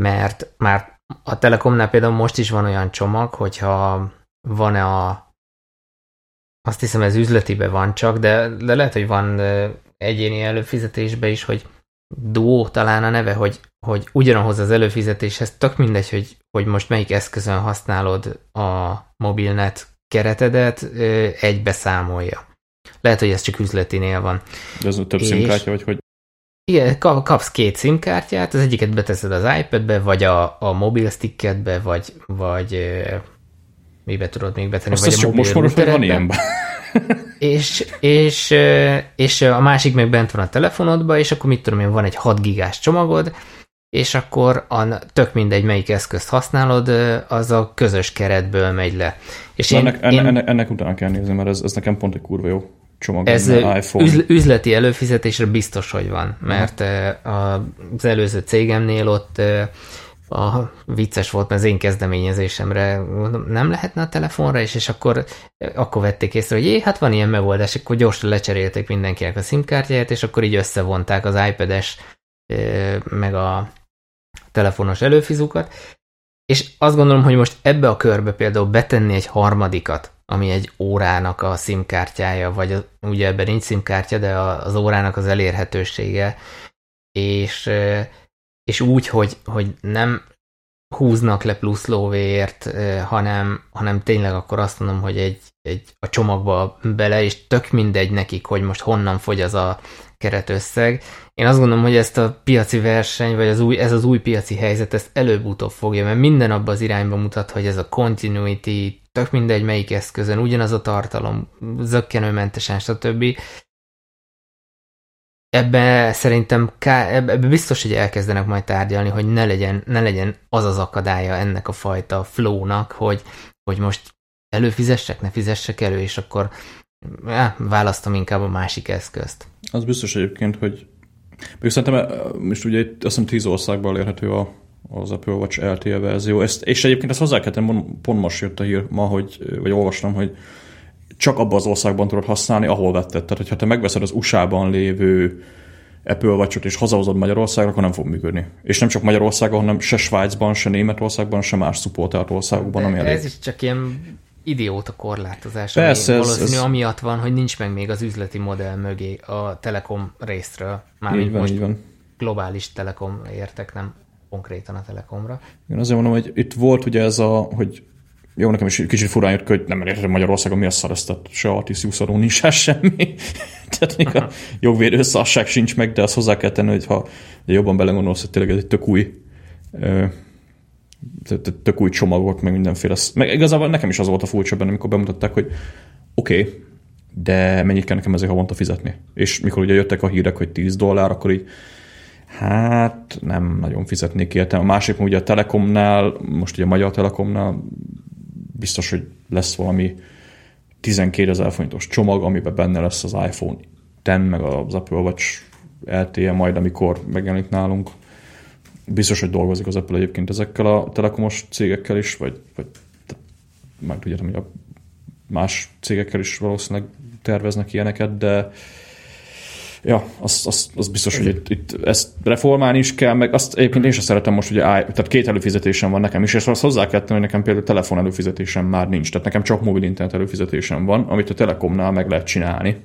Speaker 2: mert már a Telekomnál például most is van olyan csomag, hogyha van-e a azt hiszem ez üzletibe van csak, de, de lehet, hogy van egyéni előfizetésbe is, hogy Duo talán a neve, hogy, hogy ugyanahoz az előfizetéshez tök mindegy, hogy, hogy most melyik eszközön használod a mobilnet keretedet, egybe számolja. Lehet, hogy ez csak üzletinél van.
Speaker 1: De ez több szimkártya, vagy hogy?
Speaker 2: Igen, kapsz két szimkártyát, az egyiket beteszed az iPad-be, vagy a, a mobil sticketbe, vagy, vagy mibe tudod még betenni,
Speaker 1: Azt
Speaker 2: vagy
Speaker 1: a mobil most van ilyen.
Speaker 2: és, és, és a másik meg bent van a telefonodban, és akkor mit tudom én, van egy 6 gigás csomagod, és akkor a, tök mindegy, melyik eszközt használod, az a közös keretből megy le. És
Speaker 1: én, ennek, én, ennek, ennek utána kell nézni, mert ez, ez nekem pont egy kurva jó csomag.
Speaker 2: Ez iPhone. üzleti előfizetésre biztos, hogy van, mert az előző cégemnél ott a vicces volt, mert az én kezdeményezésemre nem lehetne a telefonra is, és akkor, akkor vették észre, hogy jé, hát van ilyen megoldás, akkor gyorsan lecserélték mindenkinek a SIM-kártyáját, és akkor így összevonták az iPad-es meg a telefonos előfizukat, és azt gondolom, hogy most ebbe a körbe például betenni egy harmadikat, ami egy órának a SIM-kártyája, vagy ugye ebben nincs SIM-kártya, de az órának az elérhetősége, és, és úgy, hogy, hogy nem húznak le plusz lóvéért, hanem, hanem tényleg akkor azt mondom, hogy egy, egy a csomagba bele, és tök mindegy nekik, hogy most honnan fogy az a keretösszeg. Én azt gondolom, hogy ezt a piaci verseny, vagy az új, ez az új piaci helyzet, ezt előbb-utóbb fogja, mert minden abba az irányba mutat, hogy ez a continuity, tök mindegy melyik eszközön, ugyanaz a tartalom, zöggenőmentesen, stb. Ebbe szerintem ebbe biztos, hogy elkezdenek majd tárgyalni, hogy ne legyen, ne legyen az az akadálya ennek a fajta flownak, hogy, hogy most előfizessek, ne fizessek elő, és akkor já, választom inkább a másik eszközt.
Speaker 1: Az biztos egyébként, hogy még szerintem most ugye itt azt hiszem 10 országban elérhető a, az Apple Watch LTE verzió. Ezt, és egyébként ezt hozzá kell pont most jött a hír ma, hogy, vagy olvastam, hogy csak abban az országban tudod használni, ahol vetted. Tehát, hogyha te megveszed az USA-ban lévő Apple watch és hazahozod Magyarországra, akkor nem fog működni. És nem csak Magyarországon, hanem se Svájcban, se Németországban, se más szupportált országokban, ami elég.
Speaker 2: Ez is csak ilyen idióta korlátozás, Persze, ami ez, valószínű ez... amiatt van, hogy nincs meg még az üzleti modell mögé a Telekom részről. Már így van, most van. globális Telekom értek, nem konkrétan a Telekomra.
Speaker 1: Igen, azért mondom, hogy itt volt ugye ez a, hogy jó, nekem is kicsit furán jött, hogy nem értem Magyarországon mi a szar, ezt, se Artis szaró nincs se semmi. tehát még a jogvédő szarság sincs meg, de azt hozzá kell tenni, hogy ha jobban belegondolsz, hogy tényleg ez egy tök új tök új csomagok, meg mindenféle. Meg igazából nekem is az volt a furcsa benne, amikor bemutatták, hogy oké, okay, de mennyit kell nekem ezért havonta fizetni? És mikor ugye jöttek a hírek, hogy 10 dollár, akkor így hát nem nagyon fizetnék érte. A másik, ugye a Telekomnál, most ugye a Magyar Telekomnál biztos, hogy lesz valami 12 ezer forintos csomag, amiben benne lesz az iPhone 10, meg az Apple Watch LTE majd, amikor megjelenik nálunk. Biztos, hogy dolgozik az Apple egyébként ezekkel a telekomos cégekkel is, vagy, vagy már tudjátok, hogy a más cégekkel is valószínűleg terveznek ilyeneket, de Ja, az, az, az biztos, hogy itt, itt ezt reformálni is kell, meg azt egyébként én sem szeretem most, hogy tehát két előfizetésem van nekem is, és azt hozzá kell tenni, hogy nekem például telefon előfizetésem már nincs, tehát nekem csak mobil internet előfizetésem van, amit a Telekomnál meg lehet csinálni,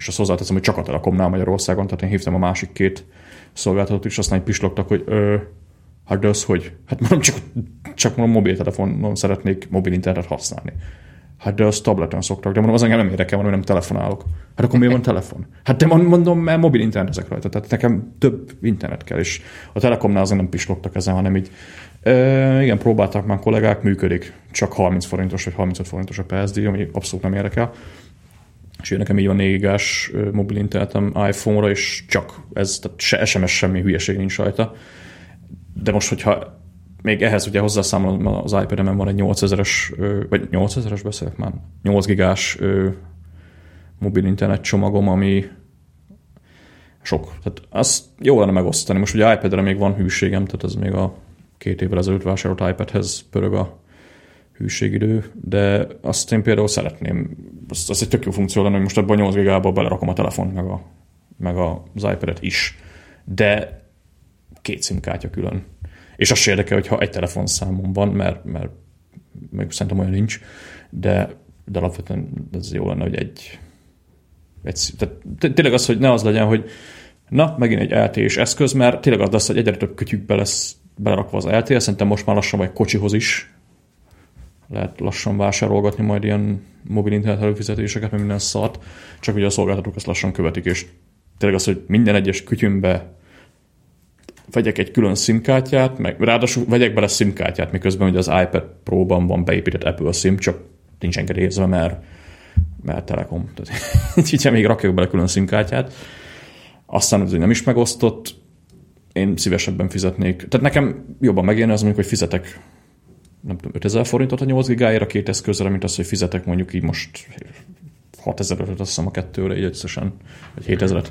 Speaker 1: és azt hozzáteszem, hogy csak a Telekomnál Magyarországon, tehát én hívtam a másik két szolgáltatót, és aztán pislogtak, hogy ö, hát de az hogy? Hát mondom, csak, csak mondom, mobiltelefonon szeretnék mobil internetet használni. Hát de az tableten szoktak, de mondom, az engem nem érdekel, mondom, nem telefonálok. Hát akkor miért van telefon? Hát de mondom, mert mobil internet ezek rajta, tehát nekem több internet kell, és a Telekomnál azért nem pislogtak ezen, hanem így e, igen, próbáltak már kollégák, működik. Csak 30 forintos vagy 35 forintos a PSD, ami abszolút nem érdekel. És nekem így van 4 mobil internetem iPhone-ra, és csak ez, tehát se SMS semmi hülyeség nincs rajta. De most, hogyha még ehhez ugye hozzászámolom az iPad-emen van egy 8000-es, vagy 8000-es beszélek már, 8 gigás mobil internet csomagom, ami sok. Tehát azt jó lenne megosztani. Most ugye iPad-re még van hűségem, tehát ez még a két évvel ezelőtt vásárolt iPad-hez pörög a hűségidő, de azt én például szeretném, az, az egy tök jó funkció lenne, hogy most ebben a 8 gigába belerakom a telefon, meg, a, meg az iPad-et is. De két szimkártya külön. És azt érdekel, hogyha egy telefonszámom van, mert, mert még szerintem olyan nincs, de, de alapvetően ez jó lenne, hogy egy, egy tehát tényleg az, hogy ne az legyen, hogy na, megint egy LTE-s eszköz, mert tényleg az lesz, hogy egyre több kütyükbe lesz belerakva az LTE, szerintem most már lassan vagy kocsihoz is lehet lassan vásárolgatni majd ilyen mobil internet előfizetéseket, meg minden szart, csak ugye a szolgáltatók ezt lassan követik, és tényleg az, hogy minden egyes kütyümbe vegyek egy külön SIM-kártyát, meg ráadásul vegyek bele SIM-kártyát, miközben ugye az iPad Pro-ban van beépített Apple SIM, csak nincs engedélyezve, mert, mert Telekom. Tehát így még rakjak bele külön SIM-kártyát. Aztán ez nem is megosztott, én szívesebben fizetnék. Tehát nekem jobban megérne az, mondjuk, hogy fizetek nem tudom, 5000 forintot a 8 gigáért a két eszközre, mint az, hogy fizetek mondjuk így most 6000 öt azt hiszem a kettőre, így összesen, vagy 7000-et.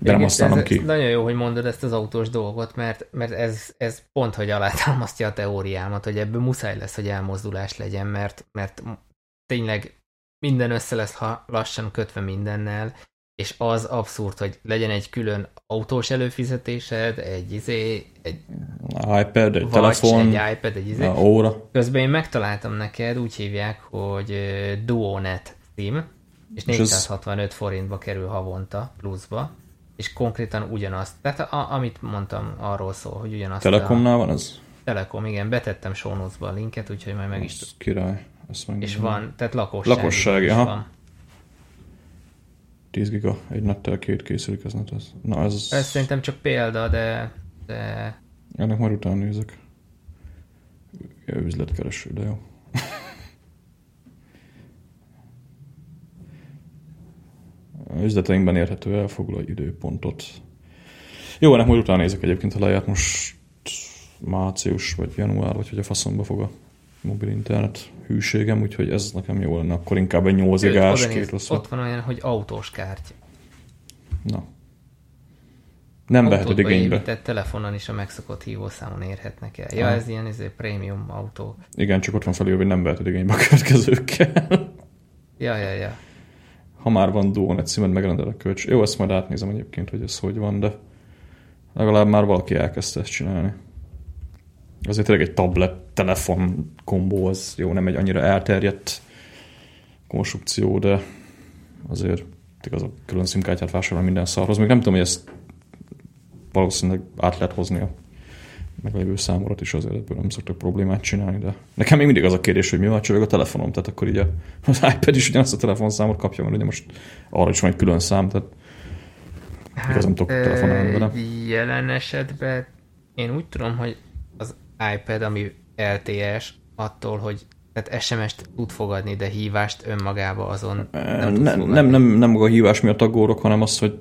Speaker 1: De nem használom ki.
Speaker 2: Nagyon jó, hogy mondod ezt az autós dolgot, mert, mert ez, ez pont, hogy alátámasztja a teóriámat, hogy ebből muszáj lesz, hogy elmozdulás legyen, mert, mert tényleg minden össze lesz ha lassan kötve mindennel, és az abszurd, hogy legyen egy külön autós előfizetésed, egy izé, egy
Speaker 1: iPad, egy telefon,
Speaker 2: egy iPad, egy izé.
Speaker 1: óra.
Speaker 2: Közben én megtaláltam neked, úgy hívják, hogy Duonet Steam, és 465 ez... forintba kerül havonta pluszba, és konkrétan ugyanazt, tehát a, amit mondtam arról szól, hogy ugyanazt.
Speaker 1: Telekomnál a... van ez?
Speaker 2: Telekom, igen, betettem show a linket, úgyhogy majd meg is...
Speaker 1: király.
Speaker 2: Ezt és van, tehát lakosság.
Speaker 1: Lakosság, aha. Van. 10 giga egy nettel két készülék, ez net az. Na ez...
Speaker 2: Ez szerintem csak példa, de... de...
Speaker 1: Ennek már utána nézek. Ja, üzletkereső, de jó. üzleteinkben érhető elfoglal időpontot. Jó, ennek majd utána nézek egyébként, ha lejárt most március vagy január, vagy hogy a faszomba fog a mobil internet hűségem, úgyhogy ez nekem jó lenne. Akkor inkább egy 8 gigás, két
Speaker 2: rossz. Ott van olyan, hogy autós kártya.
Speaker 1: Na. Nem veheted igénybe.
Speaker 2: Tehát telefonon is a megszokott hívószámon érhetnek el. Ja, ah. ez ilyen izé, prémium autó.
Speaker 1: Igen, csak ott van felül, hogy nem veheted igénybe a következőkkel.
Speaker 2: Ja, ja, ja.
Speaker 1: Ha már van Duonet címed, megrendel a kölcs. Jó, ezt majd átnézem egyébként, hogy ez hogy van, de legalább már valaki elkezdte ezt csinálni. Azért tényleg egy tablet, telefon kombó, az jó, nem egy annyira elterjedt konstrukció, de azért az a külön szimkártyát vásárol minden szarhoz. Még nem tudom, hogy ezt valószínűleg át lehet hozni a meglévő számorat is, azért ebből nem szoktak problémát csinálni, de nekem még mindig az a kérdés, hogy mi van csöveg a telefonom, tehát akkor így a, az iPad is ugyanazt a telefonszámot kapja, mert ugye most arra is van egy külön szám, tehát hát, igazán tudok telefonálni vele.
Speaker 2: Jelen esetben én úgy tudom, hogy iPad, ami LTS, attól, hogy tehát SMS-t tud fogadni, de hívást önmagába azon nem
Speaker 1: ne, nem, nem, nem maga a hívás miatt aggódok, hanem az, hogy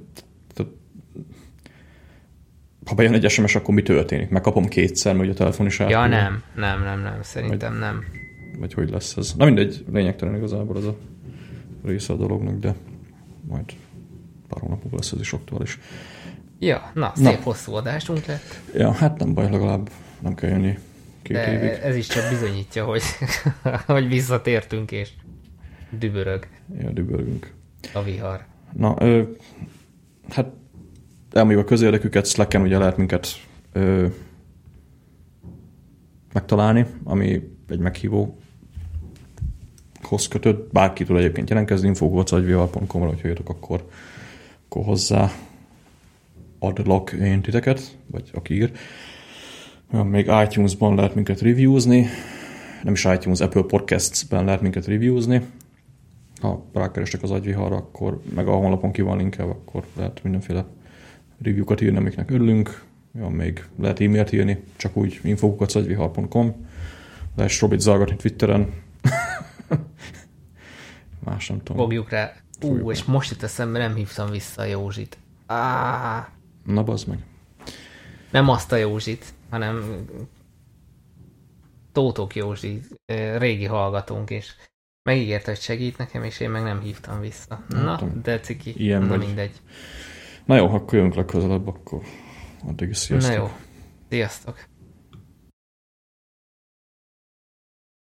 Speaker 1: ha bejön egy SMS, akkor mi történik? Megkapom kétszer, hogy a telefon is
Speaker 2: átmúl. Ja, nem, nem, nem, nem, szerintem vagy, nem.
Speaker 1: Vagy hogy lesz ez? Na mindegy, lényegtelen igazából az a része a dolognak, de majd pár hónapok lesz ez is aktuális.
Speaker 2: Ja, na, szép na. hosszú adásunk lett.
Speaker 1: Ja, hát nem baj, legalább nem kell jönni két De évig.
Speaker 2: ez is csak bizonyítja, hogy, hogy visszatértünk, és dübörög.
Speaker 1: Ja, dübörgünk.
Speaker 2: A vihar.
Speaker 1: Na, ö, hát elmondjuk a közérdeküket, Slacken ugye lehet minket ö, megtalálni, ami egy meghívó hoz kötött, bárki tud egyébként jelentkezni, infogolcagyvihar.com-ra, hogyha jöttök, akkor, akkor hozzá adlak én titeket, vagy aki ír. Még iTunes-ban lehet minket reviewzni, nem is iTunes, Apple Podcasts-ben lehet minket reviewzni. Ha rákerestek az agyviharra, akkor meg a honlapon ki van linkelve, akkor lehet mindenféle review-kat írni, amiknek örülünk. Ja, még lehet e-mailt írni, csak úgy infokukacagvihar.com. Lehet strobit zalgatni Twitteren. Más nem tudom.
Speaker 2: Fogjuk rá. Ú, és most itt eszembe nem hívtam vissza a Józsit. Á.
Speaker 1: Na, bazd meg.
Speaker 2: Nem azt a Józsit, hanem Tótok Józsi, régi hallgatónk, és megígérte, hogy segít nekem, és én meg nem hívtam vissza. Na, de ciki, Ilyen na mindegy.
Speaker 1: Na jó, akkor jönk legközelebb, akkor addig is sziasztok.
Speaker 2: Na jó, sziasztok.